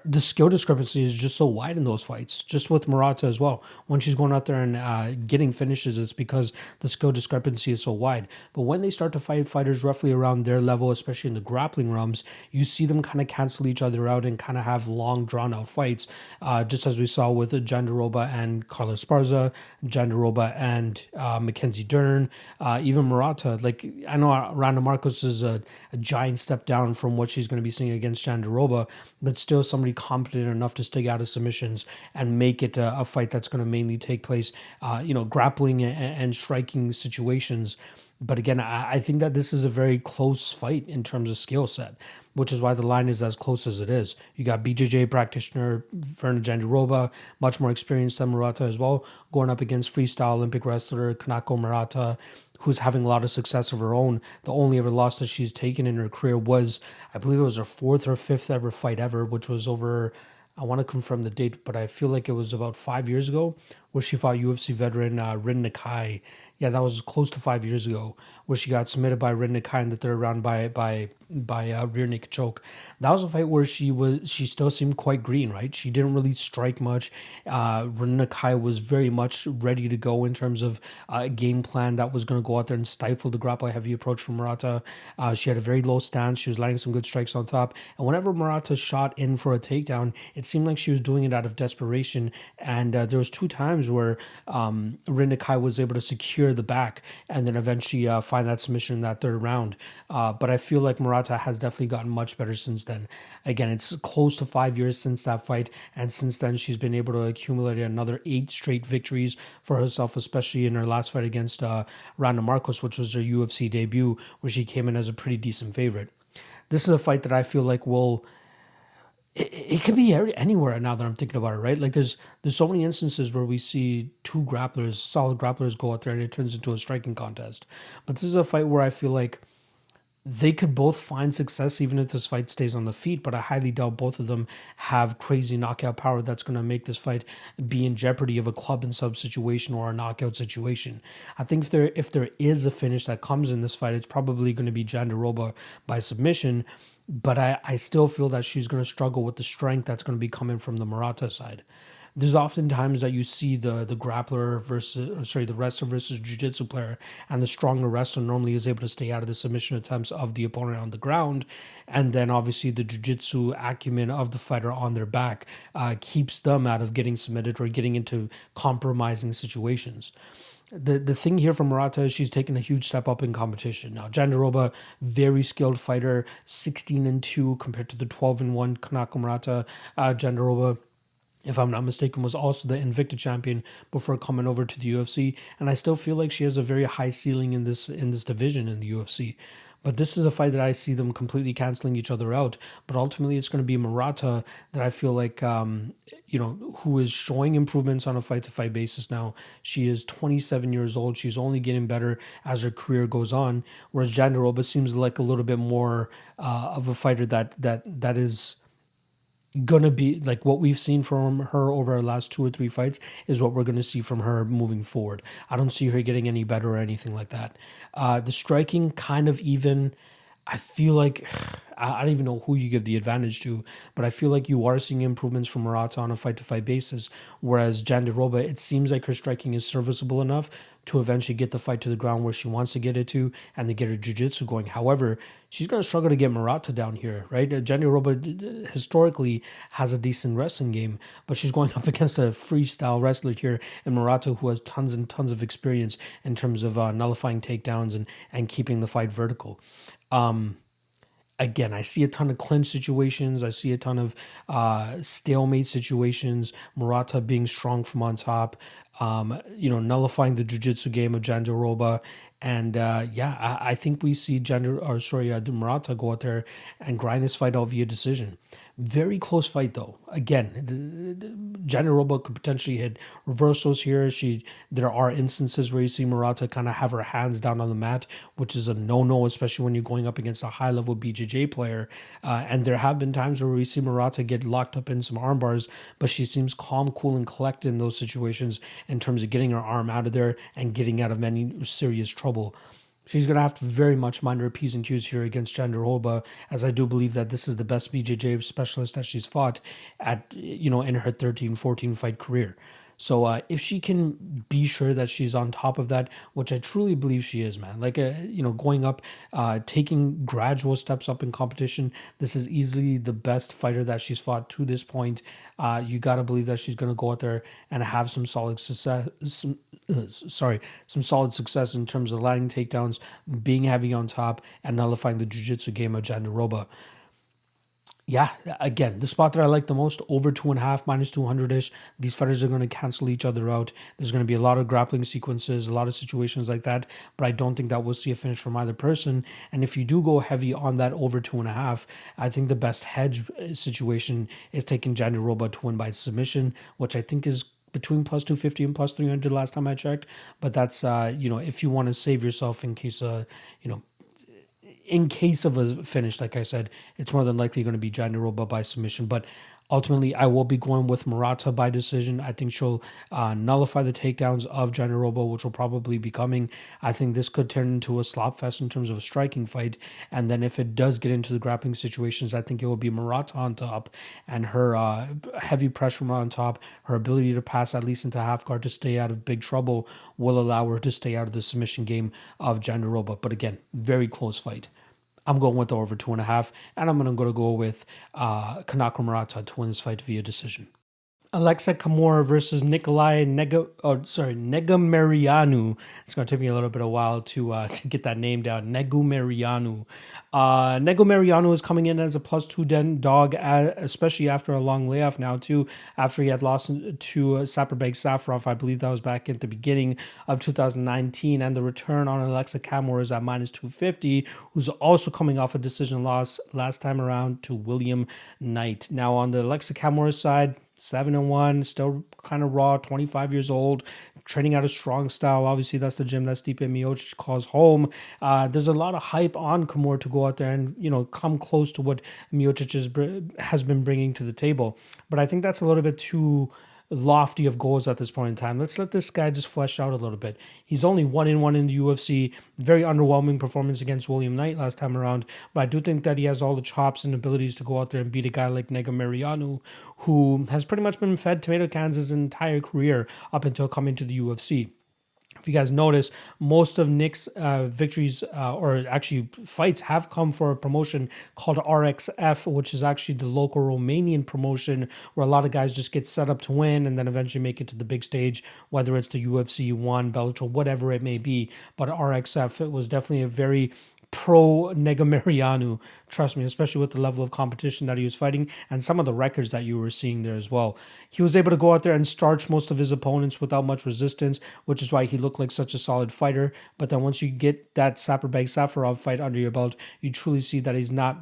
S1: the skill discrepancy is just so wide in those fights. Just with Murata as well. When she's going out there and uh, getting finishes, it's because the skill discrepancy is so wide. But when they start to fight fighters roughly around their level, especially in the grappling realms, you see them kind of cancel each other out and kind of have long, drawn out fights. Uh, just as we saw with Jandiroba and Carlos Esparza, Jandiroba and uh, Mackenzie Dern, uh, even Murata. Like I know Randa Markos is a, a giant step down from what she's going to be seeing against Jandiroba, but still somebody competent enough to stick out of submissions and make it a, a fight that's going to mainly take place, uh, you know, grappling and, and striking situations. But again, I, I think that this is a very close fight in terms of skill set, which is why the line is as close as it is. You got BJJ practitioner Virna Jandiroba, much more experienced than Murata as well, going up against freestyle Olympic wrestler Kanako Murata, who's having a lot of success of her own. The only ever loss that she's taken in her career was, I believe it was her fourth or fifth ever fight ever, which was over, I want to confirm the date, but I feel like it was about five years ago, where she fought UFC veteran uh, Rin Nakai yeah, that was close to five years ago, where she got submitted by Rin Nakai in the third round by by by a rear naked choke. That was a fight where she was she still seemed quite green, right? She didn't really strike much. Uh, Rin Nakai was very much ready to go in terms of uh, a game plan that was going to go out there and stifle the grapple heavy approach from Murata. Uh, she had a very low stance. She was landing some good strikes on top, and whenever Murata shot in for a takedown, it seemed like she was doing it out of desperation. And uh, there was two times where um, Rin Nakai was able to secure the back and then eventually uh, find that submission in that third round. Uh, but I feel like Murata has definitely gotten much better since then. Again, it's close to five years since that fight, and since then she's been able to accumulate another eight straight victories for herself, especially in her last fight against uh, Randa Markos, which was her UFC debut, where she came in as a pretty decent favorite. This is a fight that I feel like will it, it could be anywhere now that I'm thinking about it, right? Like there's there's so many instances where we see two grapplers, solid grapplers, go out there and it turns into a striking contest. But this is a fight where I feel like they could both find success even if this fight stays on the feet, but I highly doubt both of them have crazy knockout power that's going to make this fight be in jeopardy of a club and sub situation or a knockout situation. I think if there if there is a finish that comes in this fight, it's probably going to be Jandiroba by submission but I, I still feel that she's going to struggle with the strength that's going to be coming from the Murata side. There's often times that you see the the grappler versus sorry the wrestler versus jiu-jitsu player and the stronger wrestler normally is able to stay out of the submission attempts of the opponent on the ground and then obviously the jiu-jitsu acumen of the fighter on their back uh, keeps them out of getting submitted or getting into compromising situations the the thing here from Murata is she's taken a huge step up in competition. Now, Jandiroba, very skilled fighter, 16 and 2 compared to the 12 and 1 Kanako Murata. Uh, Jandiroba if I'm not mistaken, was also the Invicta champion before coming over to the UFC. And I still feel like she has a very high ceiling in this in this division in the UFC. But this is a fight that I see them completely canceling each other out. But ultimately, it's going to be Murata that I feel like, um, you know, who is showing improvements on a fight to fight basis now. She is 27 years old. She's only getting better as her career goes on. Whereas Jandiroba seems like a little bit more uh, of a fighter that that that is gonna be like what we've seen from her over our last two or three fights is what we're gonna see from her moving forward. I don't see her getting any better or anything like that. Uh, the striking kind of even. I feel like I don't even know who you give the advantage to, but I feel like you are seeing improvements from Murata on a fight to fight basis. Whereas Jandiroba, it seems like her striking is serviceable enough to eventually get the fight to the ground where she wants to get it to and to get her jiu-jitsu going. However, she's going to struggle to get Murata down here, right? Jandiroba historically has a decent wrestling game, but she's going up against a freestyle wrestler here in Murata who has tons and tons of experience in terms of uh, nullifying takedowns and, and keeping the fight vertical. Um, again, I see a ton of clinch situations. I see a ton of uh, stalemate situations. Murata being strong from on top. Um, you know, nullifying the jiu-jitsu game of Jandiroba. And uh, yeah, I, I, think we see Jander, or sorry, uh, Murata go out there and grind this fight out via decision. Very close fight though. Again, the, the, could potentially hit reversals here. She there are instances where you see Murata kind of have her hands down on the mat, which is a no-no, especially when you're going up against a high-level BJJ player. Uh, and there have been times where we see Murata get locked up in some arm bars, but she seems calm, cool, and collected in those situations in terms of getting her arm out of there and getting out of any serious trouble. She's going to have to very much mind her P's and Q's here against Jandiroba, as I do believe that this is the best BJJ specialist that she's fought at, you know, in her 13, 14 fight career. So uh, if she can be sure that she's on top of that, which I truly believe she is, man, like uh, you know, going up, uh, taking gradual steps up in competition, this is easily the best fighter that she's fought to this point. Uh, you got to believe that she's to go out there and have some solid success. Some, uh, sorry, some solid success in terms of landing takedowns, being heavy on top, and nullifying the jiu-jitsu game of Jandiroba yeah, again, the spot that I like the most over two and a half, minus 200 ish. These fighters are going to cancel each other out. There's going to be a lot of grappling sequences, a lot of situations like that. But I don't think that we'll see a finish from either person. And if you do go heavy on that over two and a half, I think the best hedge uh, situation is taking Jandiroba to win by submission, which I think is between plus 250 and plus 300 last time I checked. But that's, uh, you know, if you want to save yourself in case, uh, you know, in case of a finish, like I said, it's more than likely going to be Jandiroba by submission. But ultimately, I will be going with Murata by decision. I think she'll uh, nullify the takedowns of Jandiroba, which will probably be coming. I think this could turn into a slop fest in terms of a striking fight. And then if it does get into the grappling situations, I think it will be Murata on top and her uh, heavy pressure on top, her ability to pass at least into half guard to stay out of big trouble will allow her to stay out of the submission game of Jandiroba. But again, very close fight. I'm going with the over two and a half, and I'm going to go with uh, Kanako Murata to win this fight via decision. Aleksa Camur versus Nikolai Nega, oh, sorry, Negumereanu. It's going to take me a little bit of while to uh, to get that name down. Negumereanu. Uh, Negumereanu is coming in as a plus two den dog, especially after a long layoff now too. After he had lost to uh, Saparbek Safarov, I believe that was back at the beginning of 2019, and the return on Aleksa Camur is at minus 250, who's also coming off a decision loss last time around to William Knight. Now on the Aleksa Camur side seven and one, still kind of raw, 25 years old, training out a strong style. Obviously, that's the gym that Stipe Miocic calls home. Uh, there's a lot of hype on Camur to go out there and you know come close to what Miocic has been bringing to the table. But I think that's a little bit too lofty of goals at this point in time. Let's let this guy just flesh out a little bit. He's only one in one in the UFC. Very underwhelming performance against William Knight last time around, but I do think that he has all the chops and abilities to go out there and beat a guy like Negumereanu, who has pretty much been fed tomato cans his entire career up until coming to the UFC if you guys notice, most of Nick's uh, victories uh, or actually fights have come for a promotion called RXF, which is actually the local Romanian promotion where a lot of guys just get set up to win and then eventually make it to the big stage, whether it's the UFC one, Bellator, whatever it may be. But RXF, it was definitely a very pro Negumereanu, trust me, especially with the level of competition that he was fighting and some of the records that you were seeing there as well. He was able to go out there and starch most of his opponents without much resistance, which is why he looked like such a solid fighter. But then once you get that Saparbek Safarov fight under your belt, you truly see that he's not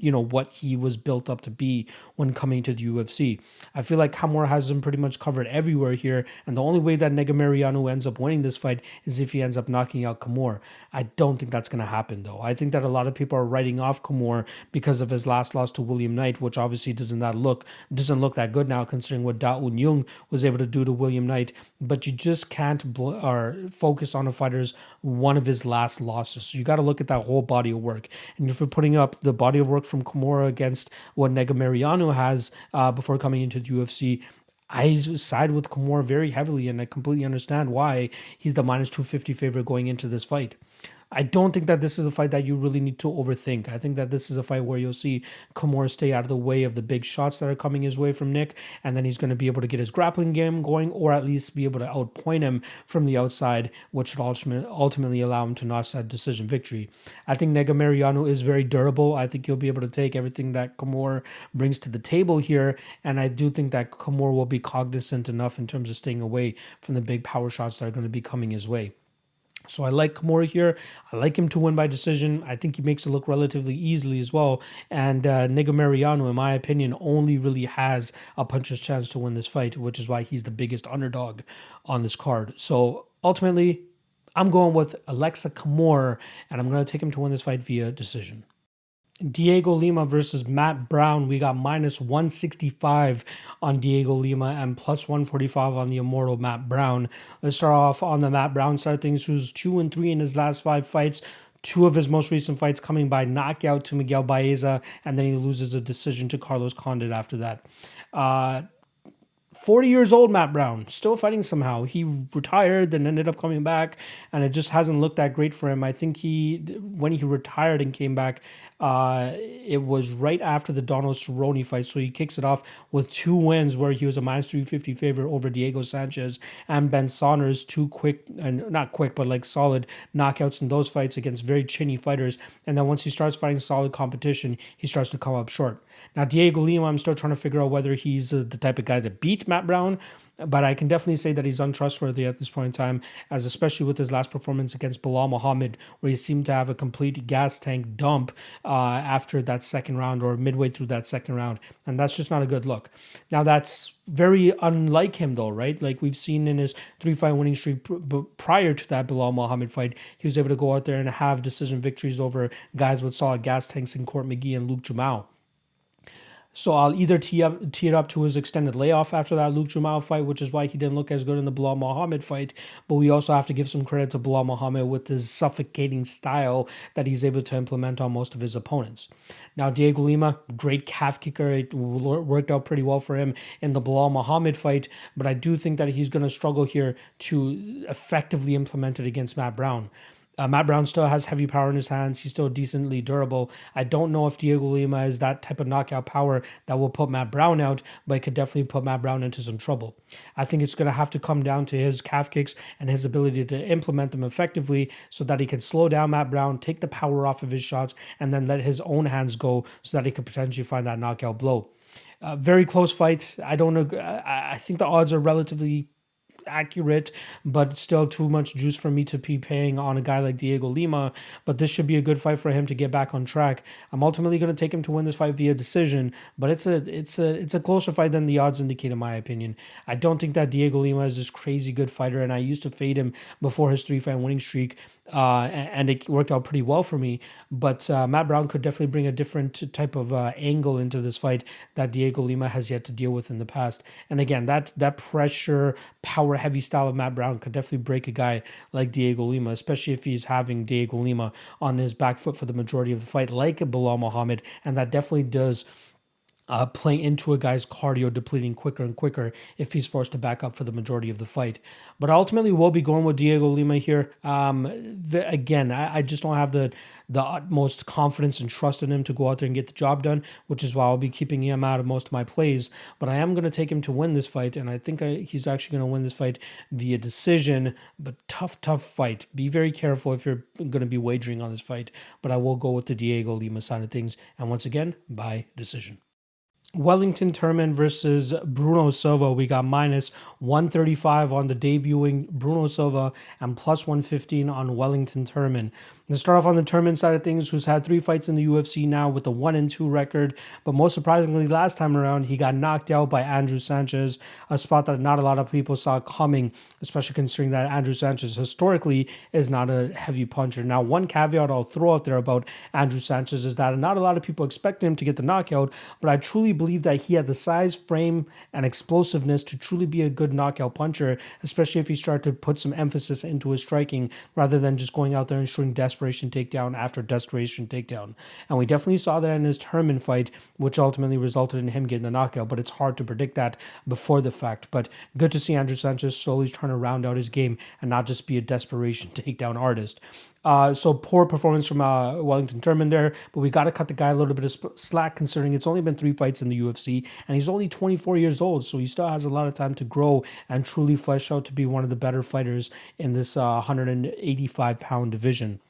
S1: you know what he was built up to be when coming to the UFC. I feel like Camur has him pretty much covered everywhere here, and the only way that Negumereanu ends up winning this fight is if he ends up knocking out Camur. I don't think that's going to happen though. I think that a lot of people are writing off Camur because of his last loss to William Knight, which obviously doesn't that look doesn't look that good now considering what Da Un Jung was able to do to William Knight. But you just can't bl- or focus on a fighter's one of his last losses. So you got to look at that whole body of work. And if you're putting up the body of work from Camur against what Negumereanu has uh, before coming into the UFC, I side with Camur very heavily, and I completely understand why he's the minus 250 favorite going into this fight. I don't think that this is a fight that you really need to overthink. I think that this is a fight where you'll see Camur stay out of the way of the big shots that are coming his way from Nick, and then he's going to be able to get his grappling game going, or at least be able to outpoint him from the outside, which should ultimately allow him to notch that decision victory. I think Negumereanu is very durable. I think he'll be able to take everything that Camur brings to the table here, and I do think that Camur will be cognizant enough in terms of staying away from the big power shots that are going to be coming his way. So I like Camur here. I like him to win by decision. I think he makes it look relatively easily as well. And uh, Mariano, in my opinion, only really has a puncher's chance to win this fight, which is why he's the biggest underdog on this card. So ultimately, I'm going with Aleksa Camur, and I'm going to take him to win this fight via decision. Diego Lima versus Matt Brown. We got minus 165 on Diego Lima and plus 145 on the immortal Matt Brown. Let's start off on the Matt Brown side of things, who's 2 and 3 in his last five fights. Two of his most recent fights coming by knockout to Miguel Baeza, and then he loses a decision to Carlos Condit after that. Uh, 40 years old, Matt Brown, still fighting somehow. He retired, then ended up coming back, and it just hasn't looked that great for him. I think he, when he retired and came back, uh, it was right after the Donald Cerrone fight. So he kicks it off with two wins where he was a minus 350 favorite over Diego Sanchez and Ben Saunders, two quick, and not quick, but like solid knockouts in those fights against very chinny fighters. And then once he starts fighting solid competition, he starts to come up short. Now, Diego Lima, I'm still trying to figure out whether he's uh, the type of guy to beat Matt Brown, but I can definitely say that he's untrustworthy at this point in time, as especially with his last performance against Belal Muhammad, where he seemed to have a complete gas tank dump uh, after that second round or midway through that second round, and that's just not a good look. Now that's very unlike him though, right? Like we've seen in his three fight winning streak prior to that Belal Muhammad fight, he was able to go out there and have decision victories over guys with solid gas tanks in Court McGee and Luke Jumeau. So I'll either tee up tee it up to his extended layoff after that Luke Jumeau fight, which is why he didn't look as good in the Belal Muhammad fight. But we also have to give some credit to Belal Muhammad with his suffocating style that he's able to implement on most of his opponents. Now Diego Lima, great calf kicker, it worked out pretty well for him in the Belal Muhammad fight. But I do think that he's going to struggle here to effectively implement it against Matt Brown. Uh, Matt Brown still has heavy power in his hands. He's still decently durable. I don't know if Diego Lima is that type of knockout power that will put Matt Brown out, but it could definitely put Matt Brown into some trouble. I think it's going to have to come down to his calf kicks and his ability to implement them effectively so that he can slow down Matt Brown, take the power off of his shots, and then let his own hands go so that he could potentially find that knockout blow. Uh, very close fight. I don't know. I, I think the odds are relatively accurate, but still too much juice for me to be paying on a guy like Diego Lima. But this should be a good fight for him to get back on track. I'm ultimately going to take him to win this fight via decision, but it's a it's a it's a closer fight than the odds indicate, in my opinion. I don't think that Diego Lima is this crazy good fighter, and I used to fade him before his three fight winning streak uh, and it worked out pretty well for me. But uh, Matt Brown could definitely bring a different type of uh, angle into this fight that Diego Lima has yet to deal with in the past. And again, that that pressure, power heavy style of Matt Brown could definitely break a guy like Diego Lima, especially if he's having Diego Lima on his back foot for the majority of the fight, like Belal Muhammad, and that definitely does uh, play into a guy's cardio depleting quicker and quicker if he's forced to back up for the majority of the fight. But ultimately, we'll be going with Diego Lima here. Um, the, again, I, I just don't have the the utmost confidence and trust in him to go out there and get the job done, which is why I'll be keeping him out of most of my plays. But I am going to take him to win this fight, and I think I, he's actually going to win this fight via decision. But tough, tough fight. Be very careful if you're going to be wagering on this fight. But I will go with the Diego Lima side of things, and once again, by decision. Wellington Turman versus Bruno Silva. We got minus 135 on the debuting Bruno Silva and plus 115 on Wellington Turman. Let's start off on the Turman side of things, who's had three fights in the UFC now with a 1 and 2 record. But most surprisingly, last time around, he got knocked out by Andrew Sanchez, a spot that not a lot of people saw coming, especially considering that Andrew Sanchez historically is not a heavy puncher. Now, one caveat I'll throw out there about Andrew Sanchez is that not a lot of people expect him to get the knockout, but I truly believe that he had the size, frame, and explosiveness to truly be a good knockout puncher, especially if he started to put some emphasis into his striking rather than just going out there and desperate desperation takedown after desperation takedown. And we definitely saw that in his Turman fight, which ultimately resulted in him getting the knockout. But it's hard to predict that before the fact. But good to see Andrew Sanchez slowly trying to round out his game and not just be a desperation takedown artist. Uh, so poor performance from uh, Wellington Turman there, but we got to cut the guy a little bit of slack considering it's only been three fights in the UFC and he's only 24 years old, so he still has a lot of time to grow and truly flesh out to be one of the better fighters in this uh, 185 pound division.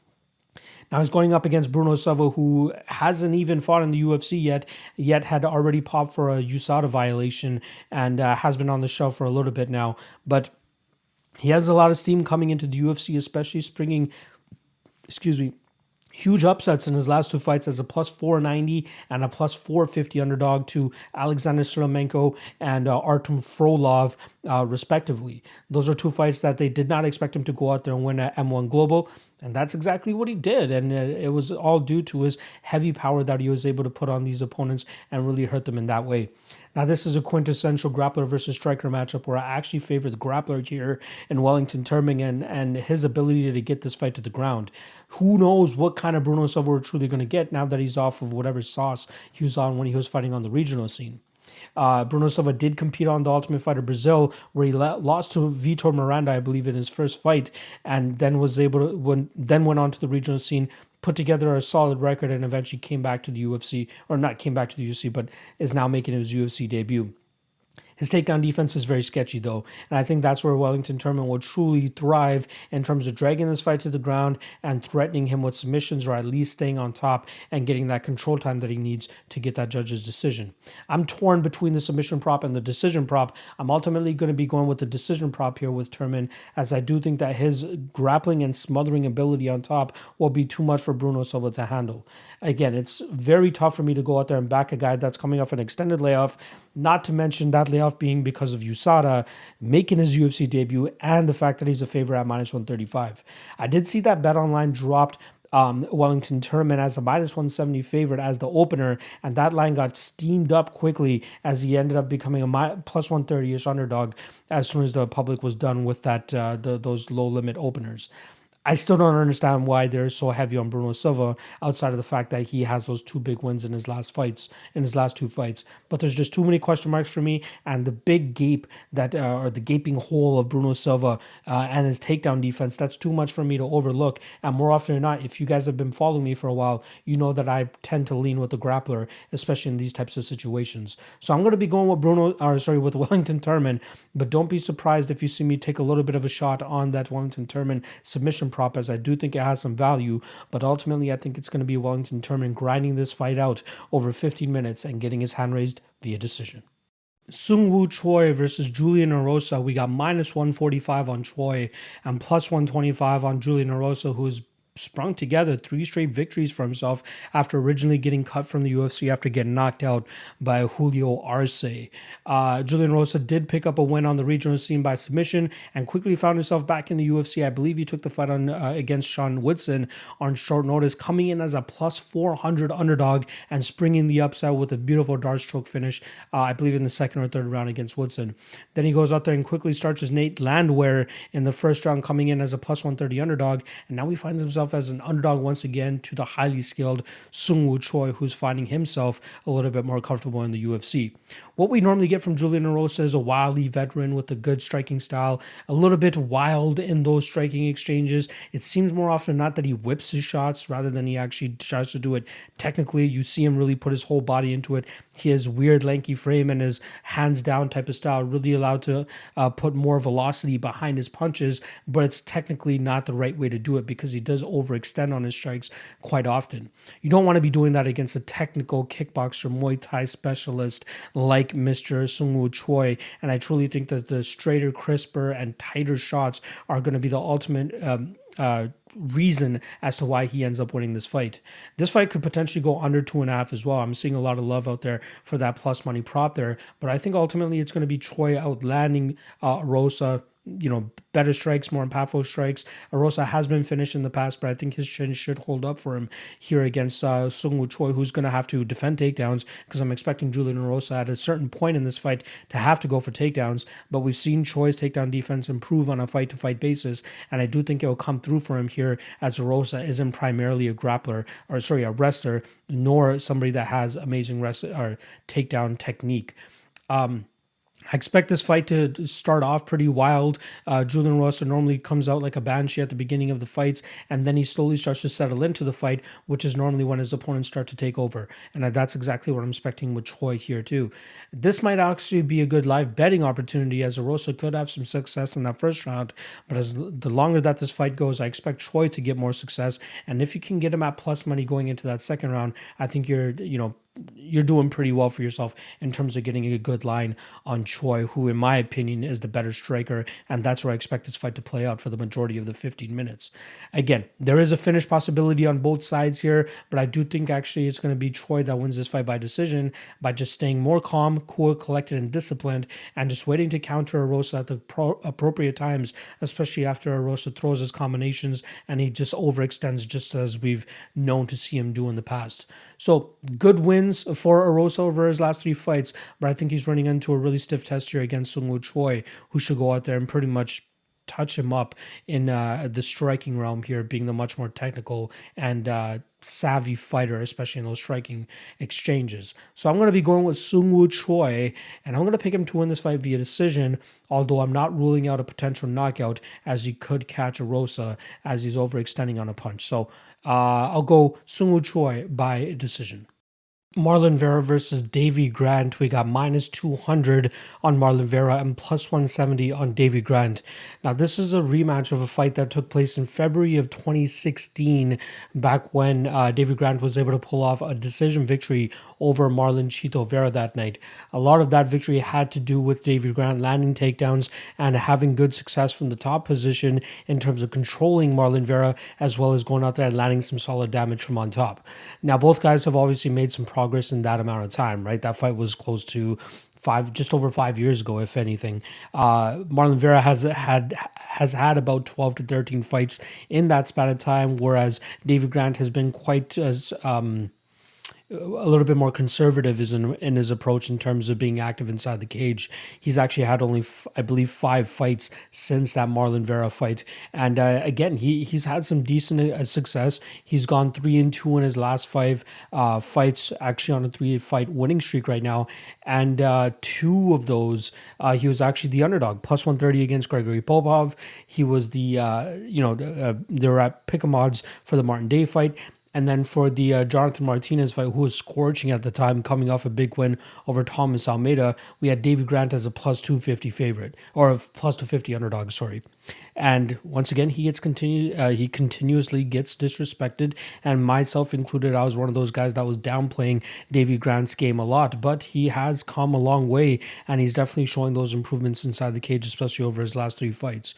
S1: Now he's going up against Bruno Silva, who hasn't even fought in the UFC yet, yet had already popped for a USADA violation and uh, has been on the shelf for a little bit now. But he has a lot of steam coming into the UFC, especially springing, excuse me, huge upsets in his last two fights as a plus 490 and a plus 450 underdog to Alexander Shlemenko and uh, Artem Frolov, uh, respectively. Those are two fights that they did not expect him to go out there and win at M1 Global. And that's exactly what he did. And uh, it was all due to his heavy power that he was able to put on these opponents and really hurt them in that way. Now, this is a quintessential grappler versus striker matchup where I actually favor the grappler here in Wellington and, and his ability to get this fight to the ground. Who knows what kind of Bruno Silva we're truly going to get now that he's off of whatever sauce he was on when he was fighting on the regional scene. Uh, Bruno Silva did compete on the Ultimate Fighter Brazil, where he lost to Vitor Miranda, I believe, in his first fight, and then was able to when then went on to the regional scene, put together a solid record, and eventually came back to the UFC, or not came back to the UFC, but is now making his UFC debut. His takedown defense is very sketchy, though, and I think that's where Wellington Turman will truly thrive in terms of dragging this fight to the ground and threatening him with submissions or at least staying on top and getting that control time that he needs to get that judge's decision. I'm torn between the submission prop and the decision prop. I'm ultimately going to be going with the decision prop here with Turman, as I do think that his grappling and smothering ability on top will be too much for Bruno Silva to handle. Again, it's very tough for me to go out there and back a guy that's coming off an extended layoff, not to mention that layoff being because of USADA making his UFC debut and the fact that he's a favorite at minus 135. I did see that bet online dropped um, Wellington Turman as a minus 170 favorite as the opener, and that line got steamed up quickly as he ended up becoming a plus 130 ish underdog as soon as the public was done with that uh, the, those low limit openers. I still don't understand why they're so heavy on Bruno Silva outside of the fact that he has those two big wins in his last fights, in his last two fights. But there's just too many question marks for me, and the big gape that, uh, or the gaping hole of Bruno Silva uh, and his takedown defense, that's too much for me to overlook. And more often than not, if you guys have been following me for a while, you know that I tend to lean with the grappler, especially in these types of situations. So I'm going to be going with Bruno, or sorry, with Wellington Turman, but don't be surprised if you see me take a little bit of a shot on that Wellington Turman submission prop as I do think it has some value, but ultimately I think it's going to be Wellington Turman grinding this fight out over 15 minutes and getting his hand raised via decision. Seung Woo Choi versus Julian Erosa. We got minus 145 on Choi and plus 125 on Julian Erosa, who's sprung together three straight victories for himself after originally getting cut from the UFC after getting knocked out by Julio Arce. Uh, Julian Erosa did pick up a win on the regional scene by submission and quickly found himself back in the UFC. I believe he took the fight on uh, against Sean Woodson on short notice, coming in as a plus 400 underdog and springing the upside with a beautiful D'Arce choke finish, uh, I believe in the second or third round against Woodson. Then he goes out there and quickly starts his Nate Landwehr in the first round, coming in as a plus 130 underdog, and now he finds himself himself as an underdog once again to the highly skilled Sung Woo Choi, who's finding himself a little bit more comfortable in the UFC. What we normally get from Julian Erosa is a wily veteran with a good striking style, a little bit wild in those striking exchanges. It seems more often not that he whips his shots rather than he actually tries to do it technically. You see him really put his whole body into it. His weird lanky frame and his hands down type of style really allowed to uh, put more velocity behind his punches, but it's technically not the right way to do it because he does overextend on his strikes quite often. You don't want to be doing that against a technical kickboxer, Muay Thai specialist like Mr. Sung Woo Choi. And I truly think that the straighter, crisper, and tighter shots are going to be the ultimate. Um, uh, reason as to why he ends up winning this fight. This fight could potentially go under two and a half as well. I'm seeing a lot of love out there for that plus money prop there, but I think ultimately it's going to be Choi outlanding uh, Rosa you know, better strikes, more impactful strikes. Erosa has been finished in the past, but I think his chin should hold up for him here against uh, Sung Woo Choi, who's going to have to defend takedowns because I'm expecting Julian Erosa at a certain point in this fight to have to go for takedowns. But we've seen Choi's takedown defense improve on a fight to fight basis, and I do think it will come through for him here as Erosa isn't primarily a grappler or sorry, a wrestler, nor somebody that has amazing rest or takedown technique. Um, I expect this fight to start off pretty wild. Uh, Julian Rosa normally comes out like a banshee at the beginning of the fights, and then he slowly starts to settle into the fight, which is normally when his opponents start to take over. And that's exactly what I'm expecting with Choi here, too. This might actually be a good live betting opportunity, as Rosa could have some success in that first round. But as the longer that this fight goes, I expect Choi to get more success. And if you can get him at plus money going into that second round, I think you're, you know, you're doing pretty well for yourself in terms of getting a good line on Choi, who, in my opinion, is the better striker, and that's where I expect this fight to play out for the majority of the 15 minutes. Again, there is a finish possibility on both sides here, but I do think actually it's going to be Choi that wins this fight by decision by just staying more calm, cool, collected, and disciplined, and just waiting to counter Erosa at the pro- appropriate times, especially after Erosa throws his combinations and he just overextends, just as we've known to see him do in the past. So good wins for Erosa over his last three fights, but I think he's running into a really stiff test here against Sung Woo Choi, who should go out there and pretty much touch him up in uh, the striking realm here, being the much more technical and uh, savvy fighter, especially in those striking exchanges. So I'm going to be going with Sung Woo Choi, and I'm going to pick him to win this fight via decision, although I'm not ruling out a potential knockout as he could catch Erosa as he's overextending on a punch. So uh, I'll go Sung Woo Choi by decision. Marlon Vera versus Davy Grant. We got minus 200 on Marlon Vera and plus 170 on Davy Grant. Now, this is a rematch of a fight that took place in February of 2016, back when uh, Davy Grant was able to pull off a decision victory over Marlon Chito Vera that night. A lot of that victory had to do with Davy Grant landing takedowns and having good success from the top position in terms of controlling Marlon Vera, as well as going out there and landing some solid damage from on top. Now, both guys have obviously made some progress in that amount of time, right? That fight was close to five, just over five years ago, if anything. Uh, Marlon Vera has had has had about twelve to thirteen fights in that span of time, whereas David Grant has been quite as um, a little bit more conservative in, in his approach in terms of being active inside the cage. He's actually had only, f- I believe, five fights since that Marlon Vera fight, and uh, again, he he's had some decent uh, success. He's gone three and two in his last five uh, fights, actually on a three fight winning streak right now, and uh, two of those uh, he was actually the underdog, plus one thirty against Gregory Popov. He was the uh, you know they were at pick odds for the Martin Day fight and then for the uh, Jonathan Martinez fight, who was scorching at the time, coming off a big win over Thomas Almeida, we had David Grant as a plus 250 favorite, or a plus 250 underdog, sorry. And once again, he gets continue. Uh, he continuously gets disrespected, and myself included. I was one of those guys that was downplaying Davy Grant's game a lot, but he has come a long way, and he's definitely showing those improvements inside the cage, especially over his last three fights.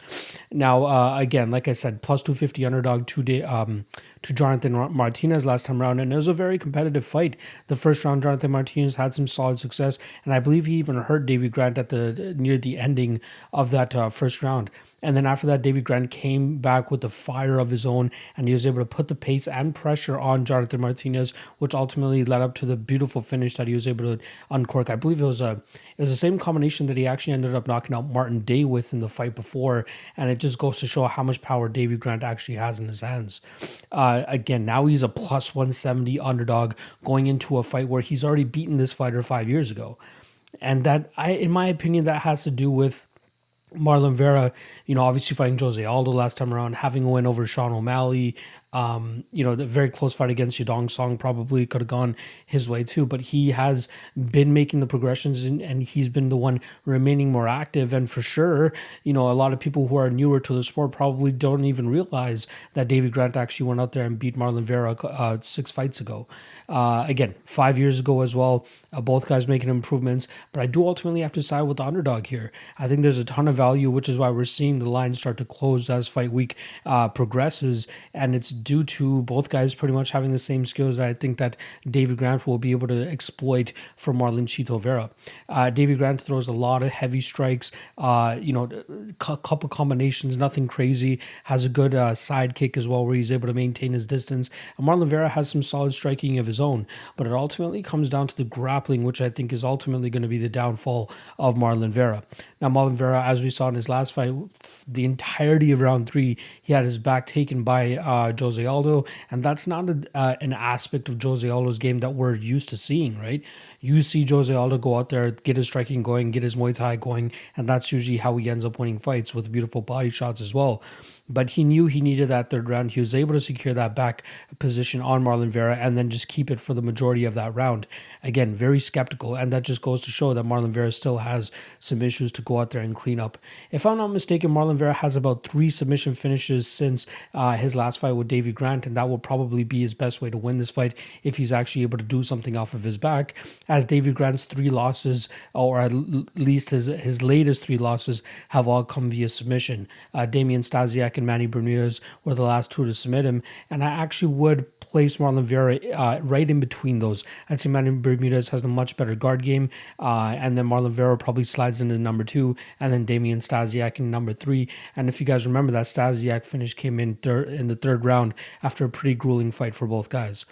S1: Now, uh, again, like I said, plus two fifty underdog two day um, to Jonathan Martinez last time around, and it was a very competitive fight. The first round, Jonathan Martinez had some solid success, and I believe he even hurt Davy Grant at the near the ending of that uh, first round. And then after that, David Grant came back with the fire of his own, and he was able to put the pace and pressure on Jonathan Martinez, which ultimately led up to the beautiful finish that he was able to uncork. I believe it was a it was the same combination that he actually ended up knocking out Martin Day with in the fight before, and it just goes to show how much power David Grant actually has in his hands. Uh, again, now he's a plus 170 underdog going into a fight where he's already beaten this fighter five years ago, and that I, in my opinion, that has to do with Marlon Vera, you know, obviously fighting Jose Aldo last time around, having a win over Sean O'Malley, um, you know, the very close fight against Yadong Song probably could have gone his way too, but he has been making the progressions and, and he's been the one remaining more active. And for sure, you know, a lot of people who are newer to the sport probably don't even realize that David Grant actually went out there and beat Marlon Vera uh, six fights ago. Uh, again, five years ago as well. Uh, both guys making improvements, but I do ultimately have to side with the underdog here. I think there's a ton of value, which is why we're seeing the line start to close as fight week uh, progresses, and it's due to both guys pretty much having the same skills that I think that David Grant will be able to exploit for Marlon Chito Vera. Uh, David Grant throws a lot of heavy strikes, uh, you know, a couple combinations, nothing crazy. Has a good uh, side kick as well, where he's able to maintain his distance. And Marlon Vera has some solid striking of his own, but it ultimately comes down to the grappling, which I think is ultimately going to be the downfall of Marlon Vera. Now, Marlon Vera, as we saw in his last fight, the entirety of round three, he had his back taken by uh, Jose Aldo, and that's not a, uh, an aspect of Jose Aldo's game that we're used to seeing, right? You see Jose Aldo go out there, get his striking going, get his Muay Thai going, and that's usually how he ends up winning fights with beautiful body shots as well but he knew he needed that third round. He was able to secure that back position on Marlon Vera and then just keep it for the majority of that round. Again, very skeptical, and that just goes to show that Marlon Vera still has some issues to go out there and clean up. If I'm not mistaken, Marlon Vera has about three submission finishes since uh, his last fight with Davy Grant, and that will probably be his best way to win this fight if he's actually able to do something off of his back. As Davy Grant's three losses, or at least his his latest three losses, have all come via submission. Uh, Damian Stasiak and Manny Bermudez were the last two to submit him. And I actually would place Marlon Vera uh, right in between those. I'd say Manny Bermudez has a much better guard game. Uh, and then Marlon Vera probably slides into number two. And then Damian Stasiak in number three. And if you guys remember, that Stasiak finish came in, thir- in the third round after a pretty grueling fight for both guys.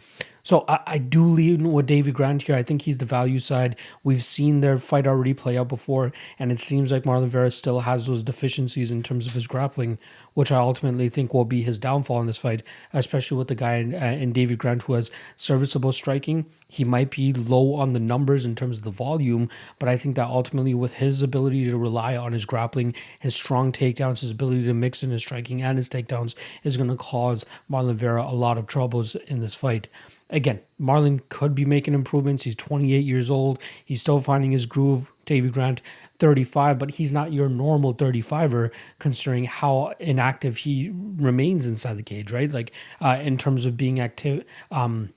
S1: So I, I, do lean with Davy Grant here. I think he's the value side. We've seen their fight already play out before, and it seems like Marlon Vera still has those deficiencies in terms of his grappling, which I ultimately think will be his downfall in this fight, especially with the guy in, uh, in Davy Grant who has serviceable striking. He might be low on the numbers in terms of the volume, but I think that ultimately with his ability to rely on his grappling, his strong takedowns, his ability to mix in his striking and his takedowns is going to cause Marlon Vera a lot of troubles in this fight again, Marlon could be making improvements. He's 28 years old. He's still finding his groove. Davy Grant, 35, but he's not your normal 35er considering how inactive he remains inside the cage, right? Like uh, in terms of being active, um,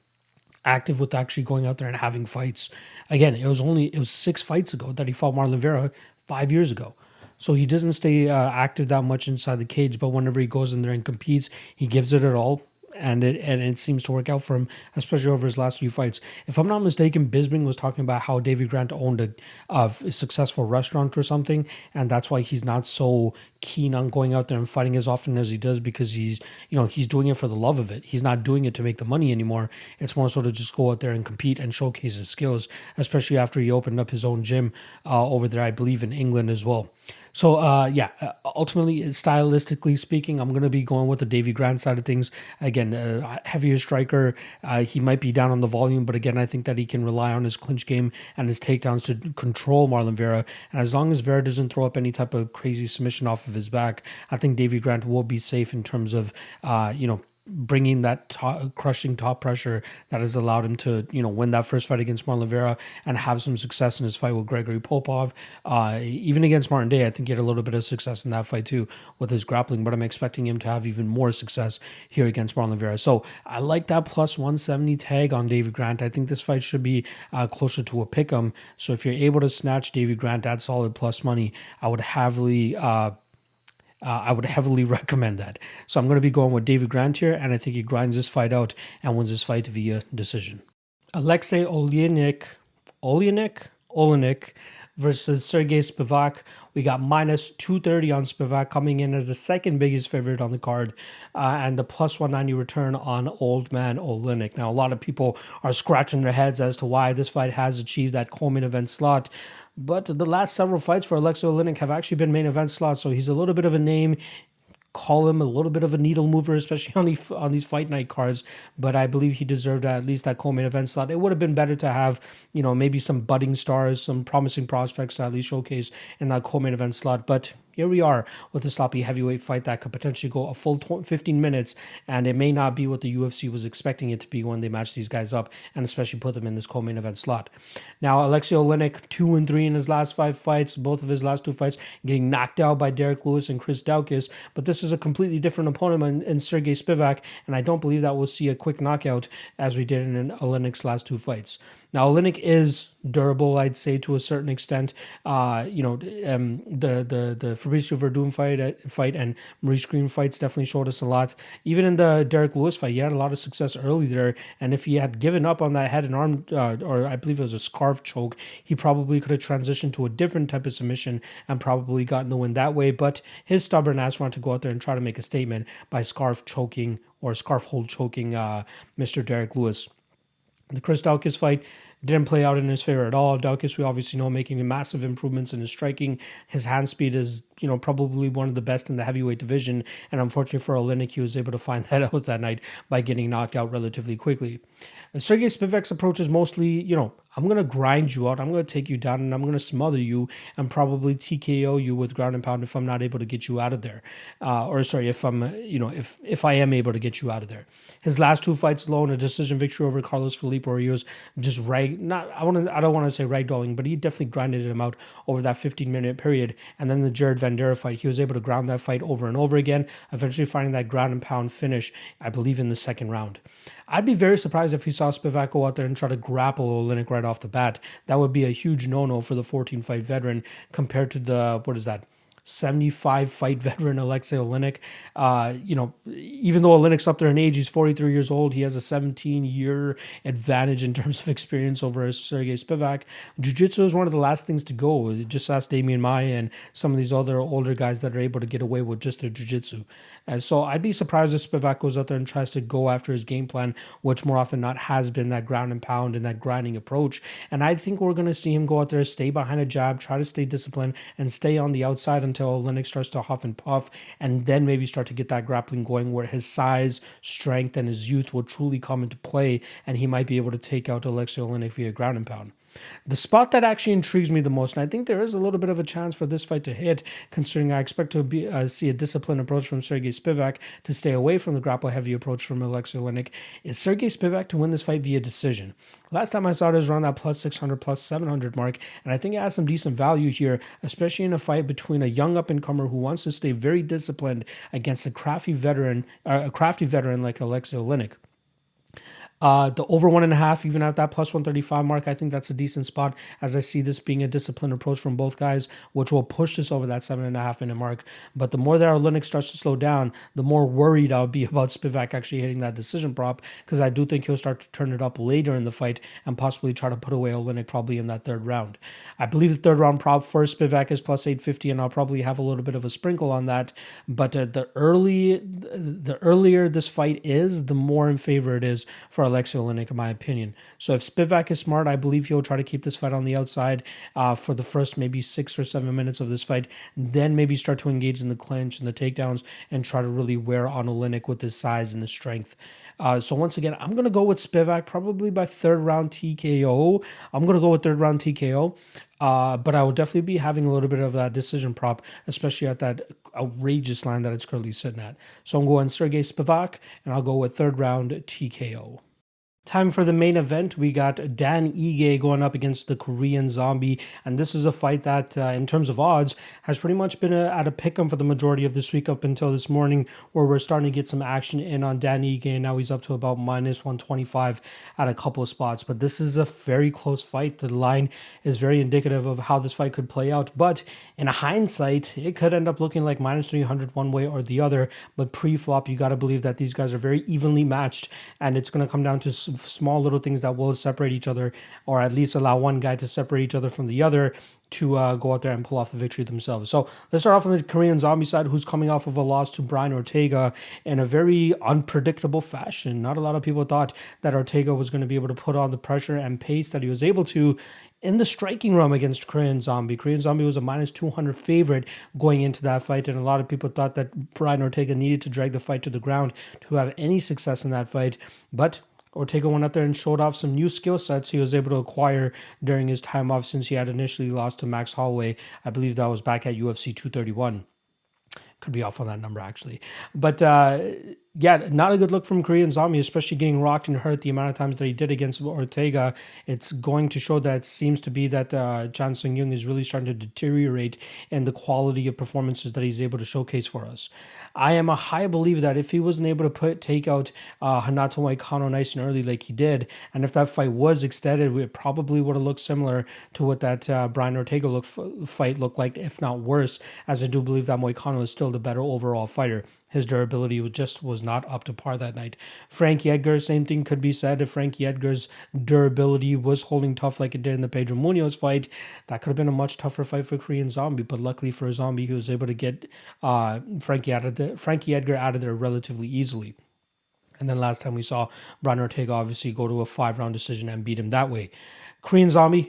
S1: active with actually going out there and having fights. Again, it was only it was six fights ago that he fought Marlon Vera five years ago. So he doesn't stay uh, active that much inside the cage, but whenever he goes in there and competes, he gives it at all and it and it seems to work out for him, especially over his last few fights. If I'm not mistaken, Bisping was talking about how Davy Grant owned a, a successful restaurant or something, and that's why he's not so keen on going out there and fighting as often as he does because he's you know he's doing it for the love of it. He's not doing it to make the money anymore. It's more so to just go out there and compete and showcase his skills, especially after he opened up his own gym uh, over there, I believe in England as well. So uh, yeah, uh, ultimately, stylistically speaking, I'm going to be going with the Davy Grant side of things. Again, uh, heavier striker. Uh, he might be down on the volume, but again, I think that he can rely on his clinch game and his takedowns to control Marlon Vera. And as long as Vera doesn't throw up any type of crazy submission off of his back, I think Davy Grant will be safe in terms of uh, you know bringing that top, crushing top pressure that has allowed him to you know win that first fight against Marlon Vera and have some success in his fight with Gregory Popov. Uh, even against Martin Day, I think he had a little bit of success in that fight too with his grappling. But I'm expecting him to have even more success here against Marlon Vera. So I like that plus 170 tag on David Grant. I think this fight should be uh, closer to a pick 'em. So if you're able to snatch David Grant at solid plus money, I would heavily. Uh, uh, I would heavily recommend that. So I'm going to be going with David Grant here, and I think he grinds this fight out and wins this fight via decision. Alexei Oleinik, Oleinik, Oleinik versus Sergey Spivak. We got minus 230 on Spivak coming in as the second biggest favorite on the card, uh, and the plus 190 return on Old Man Oleinik. Now, a lot of people are scratching their heads as to why this fight has achieved that co-main event slot. But the last several fights for Alexei Oleinik have actually been main event slots, so he's a little bit of a name call him a little bit of a needle mover, especially on the on these fight night cards. But I believe he deserved at least that co-main event slot. It would have been better to have, you know, maybe some budding stars, some promising prospects to at least showcase in that co-main event slot. But here we are with a sloppy heavyweight fight that could potentially go a full 15 minutes, and it may not be what the UFC was expecting it to be when they matched these guys up, and especially put them in this co-main event slot. Now, Alexei Oleinik, two and three in his last five fights, both of his last two fights, getting knocked out by Derrick Lewis and Chris Daukaus, but this is a completely different opponent in, in Sergey Spivak, and I don't believe that we'll see a quick knockout as we did in Oleinik's last two fights. Now, Oleinik is durable, I'd say, to a certain extent. Uh, you know, um, the the the Fabricio Werdum fight uh, fight and Maurice Greene fights definitely showed us a lot. Even in the Derrick Lewis fight, he had a lot of success early there. And if he had given up on that head and arm, uh, or I believe it was a scarf choke, he probably could have transitioned to a different type of submission and probably gotten the win that way. But his stubborn ass wanted to go out there and try to make a statement by scarf choking or scarf hold choking uh, Mr. Derrick Lewis. The Chris Daukaus fight didn't play out in his favor at all. Daukaus, we obviously know, making massive improvements in his striking. His hand speed is, you know, probably one of the best in the heavyweight division. And unfortunately for Oleinik, he was able to find that out that night by getting knocked out relatively quickly. Sergey Spivak's approach is mostly, you know, I'm going to grind you out. I'm going to take you down and I'm going to smother you and probably TKO you with ground and pound if I'm not able to get you out of there. Uh, or sorry, if I'm, you know, if if I am able to get you out of there. His last two fights alone, a decision victory over Carlos Felipe, where he was just rag, not, I want I don't want to say ragdolling, but he definitely grinded him out over that 15 minute period. And then the Jared Vanderaa fight, he was able to ground that fight over and over again, eventually finding that ground and pound finish, I believe, in the second round. I'd be very surprised if he saw Spivak go out there and try to grapple Oleinik right off the bat. That would be a huge no-no for the 14 fight veteran compared to the what is that 75 fight veteran Alexei Oleinik. Uh, you know, even though Oleinik's up there in age, he's 43 years old. He has a 17 year advantage in terms of experience over Sergey Spivak. Jiu Jitsu is one of the last things to go. Just ask Demian Maia and some of these other older guys that are able to get away with just their Jiu Jitsu. And so I'd be surprised if Spivak goes out there and tries to go after his game plan, which more often not has been that ground and pound and that grinding approach. And I think we're going to see him go out there, stay behind a jab, try to stay disciplined, and stay on the outside until Oleinik starts to huff and puff, and then maybe start to get that grappling going where his size, strength, and his youth will truly come into play, and he might be able to take out Alexei Oleinik via ground and pound. The spot that actually intrigues me the most, and I think there is a little bit of a chance for this fight to hit, considering I expect to be, uh, see a disciplined approach from Sergey Spivak to stay away from the grapple heavy approach from Alexei Oleinik, is Sergey Spivak to win this fight via decision. Last time I saw it was around that plus 600, plus 700 mark, and I think it has some decent value here, especially in a fight between a young up and comer who wants to stay very disciplined against a crafty veteran, uh, a crafty veteran like Alexei Oleinik. Uh, the over one and a half, even at that plus 135 mark, I think that's a decent spot as I see this being a disciplined approach from both guys, which will push this over that seven and a half minute mark. But the more that Oleinik starts to slow down, the more worried I'll be about Spivak actually hitting that decision prop because I do think he'll start to turn it up later in the fight and possibly try to put away Oleinik probably in that third round. I believe the third round prop for Spivak is plus 850, and I'll probably have a little bit of a sprinkle on that. But uh, the early, the earlier this fight is, the more in favor it is for Alexei Oleinik, in my opinion. So if Spivak is smart, I believe he'll try to keep this fight on the outside uh, for the first maybe six or seven minutes of this fight, then maybe start to engage in the clinch and the takedowns and try to really wear on Oleinik with his size and his strength. Uh, so once again, I'm gonna go with Spivak probably by third round TKO. I'm gonna go with third round TKO. Uh, but I will definitely be having a little bit of that decision prop, especially at that outrageous line that it's currently sitting at. So I'm going Sergey Spivak, and I'll go with third round TKO. Time for the main event. We got Dan Ige going up against the Korean Zombie, and this is a fight that, uh, in terms of odds, has pretty much been a, at a pick'em for the majority of this week up until this morning, where we're starting to get some action in on Dan Ige. And now he's up to about minus 125 at a couple of spots. But this is a very close fight. The line is very indicative of how this fight could play out. But in hindsight, it could end up looking like minus 300 one way or the other. But pre-flop, you got to believe that these guys are very evenly matched, and it's going to come down to small little things that will separate each other, or at least allow one guy to separate each other from the other to uh, go out there and pull off the victory themselves. So let's start off on the Korean Zombie side, who's coming off of a loss to Brian Ortega in a very unpredictable fashion. Not a lot of people thought that Ortega was going to be able to put on the pressure and pace that he was able to in the striking realm against Korean Zombie. Korean Zombie was a minus 200 favorite going into that fight, and a lot of people thought that Brian Ortega needed to drag the fight to the ground to have any success in that fight. But Ortega went out there and showed off some new skill sets he was able to acquire during his time off since he had initially lost to Max Holloway. I believe that was back at UFC 231 could be off on that number actually. But uh, yeah, not a good look from Korean Zombie, especially getting rocked and hurt the amount of times that he did against Ortega. It's going to show that it seems to be that uh, Chan Sung Jung is really starting to deteriorate in the quality of performances that he's able to showcase for us. I am a high believer that if he wasn't able to put take out uh, Renato Moicano nice and early like he did, and if that fight was extended, it probably would have looked similar to what that uh, Brian Ortega look, fight looked like, if not worse, as I do believe that Moicano is still the better overall fighter his durability was just was not up to par that night. Frankie Edgar, same thing could be said if Frankie Edgar's durability was holding tough like it did in the Pedro Munhoz fight. That could have been a much tougher fight for Korean Zombie, but luckily for Zombie, he was able to get uh, Frankie out of the Frankie Edgar out of there relatively easily. And then last time we saw Brian Ortega obviously go to a five round decision and beat him that way. Korean Zombie,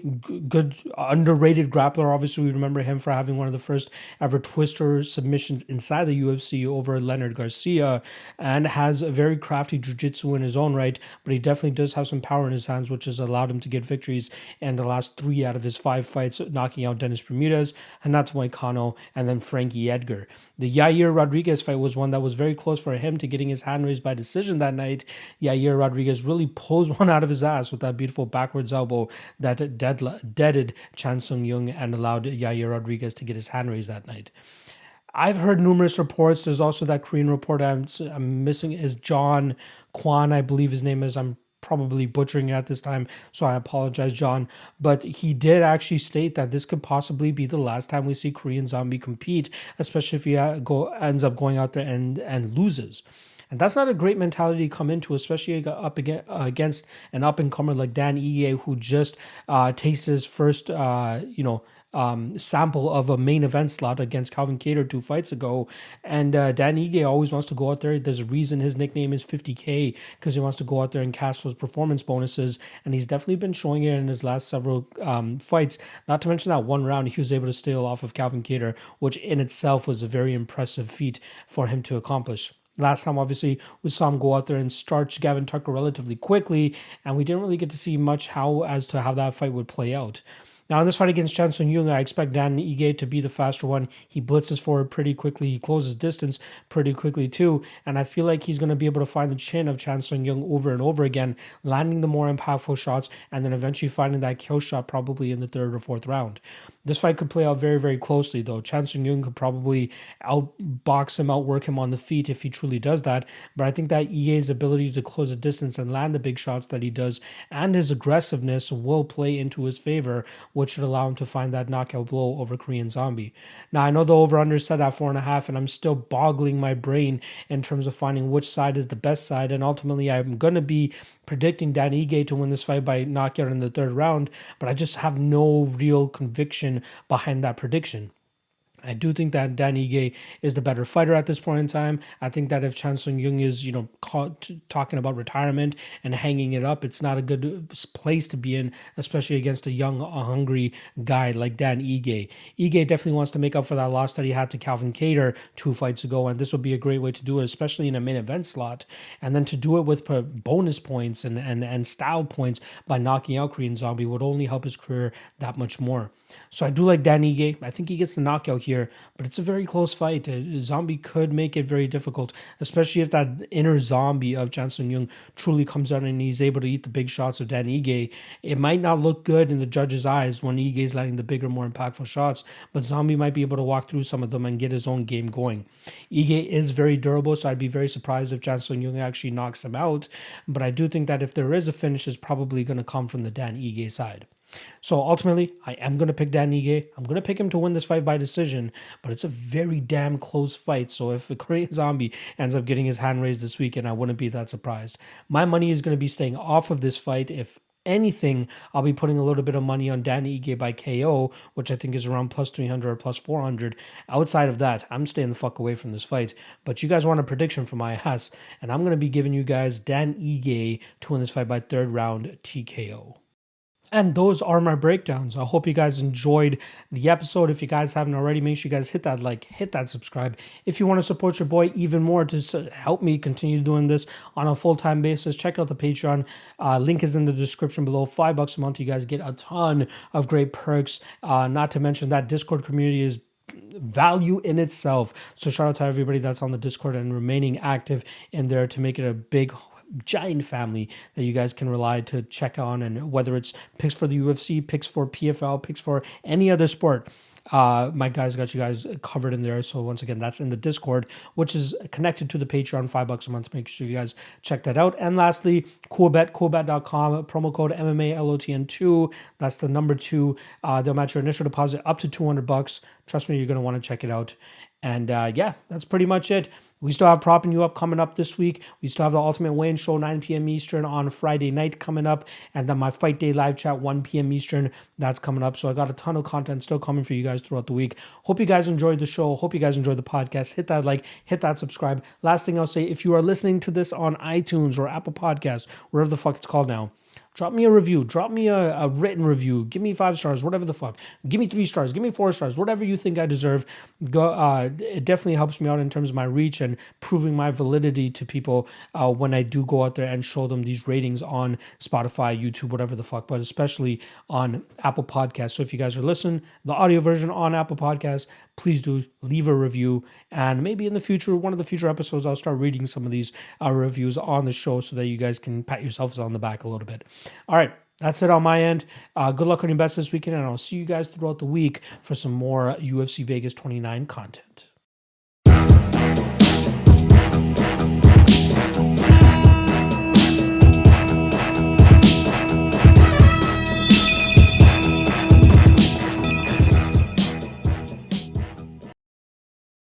S1: good underrated grappler. Obviously, we remember him for having one of the first ever twister submissions inside the UFC over Leonard Garcia, and has a very crafty jiu-jitsu in his own right. But he definitely does have some power in his hands, which has allowed him to get victories in the last three out of his five fights, knocking out Dennis Bermudez, Renato Moicano, and then Frankie Edgar. The Yair Rodriguez fight was one that was very close for him to getting his hand raised by decision that night. Yair Rodriguez really pulls one out of his ass with that beautiful backwards elbow that dead, deaded Chan Sung Jung and allowed Yair Rodriguez to get his hand raised that night. I've heard numerous reports. There's also that Korean report I'm, I'm missing is John Kwan, I believe his name is. I'm probably butchering it at this time, so I apologize, John. But he did actually state that this could possibly be the last time we see Korean Zombie compete, especially if he uh, go ends up going out there and and loses. And that's not a great mentality to come into, especially up against an up and comer like Dan Ige, who just uh, tasted his first, uh, you know, um, sample of a main event slot against Calvin Kattar two fights ago. And uh, Dan Ige always wants to go out there. There's a reason his nickname is 50K because he wants to go out there and cash those performance bonuses. And he's definitely been showing it in his last several um, fights. Not to mention that one round he was able to steal off of Calvin Kattar, which in itself was a very impressive feat for him to accomplish. Last time, obviously, we saw him go out there and starch Gavin Tucker relatively quickly, and we didn't really get to see much how as to how that fight would play out. Now, in this fight against Chan Sung Jung, I expect Dan Ige to be the faster one. He blitzes forward pretty quickly. He closes distance pretty quickly, too. And I feel like he's going to be able to find the chin of Chan Sung Jung over and over again, landing the more impactful shots, and then eventually finding that kill shot probably in the third or fourth round. This fight could play out very, very closely, though. Chan Sung Jung could probably outbox him, outwork him on the feet if he truly does that. But I think that Ige's ability to close the distance and land the big shots that he does, and his aggressiveness will play into his favor which should allow him to find that knockout blow over Korean Zombie. Now, I know the over under set at four and a half, and I'm still boggling my brain in terms of finding which side is the best side. And ultimately, I'm going to be predicting Dan Ige to win this fight by knockout in the third round, but I just have no real conviction behind that prediction. I do think that Dan Ige is the better fighter at this point in time. I think that if Chan Sung Jung is, you know, caught, talking about retirement and hanging it up, it's not a good place to be in, especially against a young, hungry guy like Dan Ige. Ige definitely wants to make up for that loss that he had to Calvin Kattar two fights ago, and this would be a great way to do it, especially in a main event slot. And then to do it with bonus points and, and, and style points by knocking out Korean Zombie would only help his career that much more. So I do like Dan Ige. I think he gets the knockout here, but it's a very close fight. A zombie could make it very difficult, especially if that inner zombie of Chan Sung Jung truly comes out and he's able to eat the big shots of Dan Ige. It might not look good in the judge's eyes when Ige is letting the bigger, more impactful shots, but Zombie might be able to walk through some of them and get his own game going. Ige is very durable, so I'd be very surprised if Chan Sung Jung actually knocks him out. But I do think that if there is a finish, it's probably going to come from the Dan Ige side. So ultimately, I am going to pick Dan Ige. I'm going to pick him to win this fight by decision, but it's a very damn close fight. So if the Korean Zombie ends up getting his hand raised this weekend, I wouldn't be that surprised. My money is going to be staying off of this fight if anything, I'll be putting a little bit of money on Danny Ige by KO, which I think is around plus 300 or plus 400. Outside of that, I'm staying the fuck away from this fight. But you guys want a prediction from my ass, and I'm going to be giving you guys Dan Ige to win this fight by third round TKO. And those are my breakdowns. I hope you guys enjoyed the episode. If you guys haven't already, make sure you guys hit that like, hit that subscribe. If you want to support your boy even more to help me continue doing this on a full time basis, check out the Patreon. Uh, link is in the description below. Five bucks a month, you guys get a ton of great perks. Uh, not to mention that Discord community is value in itself. So shout out to everybody that's on the Discord and remaining active in there to make it a big giant family that you guys can rely to check on and whether it's picks for the UFC, picks for PFL, picks for any other sport. Uh, my guys got you guys covered in there. So once again, that's in the Discord, which is connected to the Patreon, five bucks a month. Make sure you guys check that out. And lastly, Coolbet, coolbet.com, promo code MMALOTN2. That's the number two. Uh, they'll match your initial deposit up to 200 bucks. Trust me, you're going to want to check it out. And uh, yeah, that's pretty much it. We still have propping you up coming up this week. We still have the Ultimate Weigh-In Show 9 p.m. Eastern on Friday night coming up, and then my Fight Day live chat 1 p.m. Eastern that's coming up. So I got a ton of content still coming for you guys throughout the week. Hope you guys enjoyed the show. Hope you guys enjoyed the podcast. Hit that like, hit that subscribe. Last thing I'll say, if you are listening to this on iTunes or Apple Podcasts, wherever the fuck it's called now Drop me a review. Drop me a, a, written review. Give me five stars, whatever the fuck. Give me three stars. Give me four stars. Whatever you think I deserve. Go. Uh, it definitely helps me out in terms of my reach and proving my validity to people uh, when I do go out there and show them these ratings on Spotify, YouTube, whatever the fuck. But especially on Apple Podcasts. So if you guys are listening, the audio version on Apple Podcasts, please do leave a review. And maybe in the future, one of the future episodes, I'll start reading some of these uh, reviews on the show so that you guys can pat yourselves on the back a little bit. All right. That's it on my end. Uh, good luck on your bets this weekend, and I'll see you guys throughout the week for some more UFC Vegas 29 content.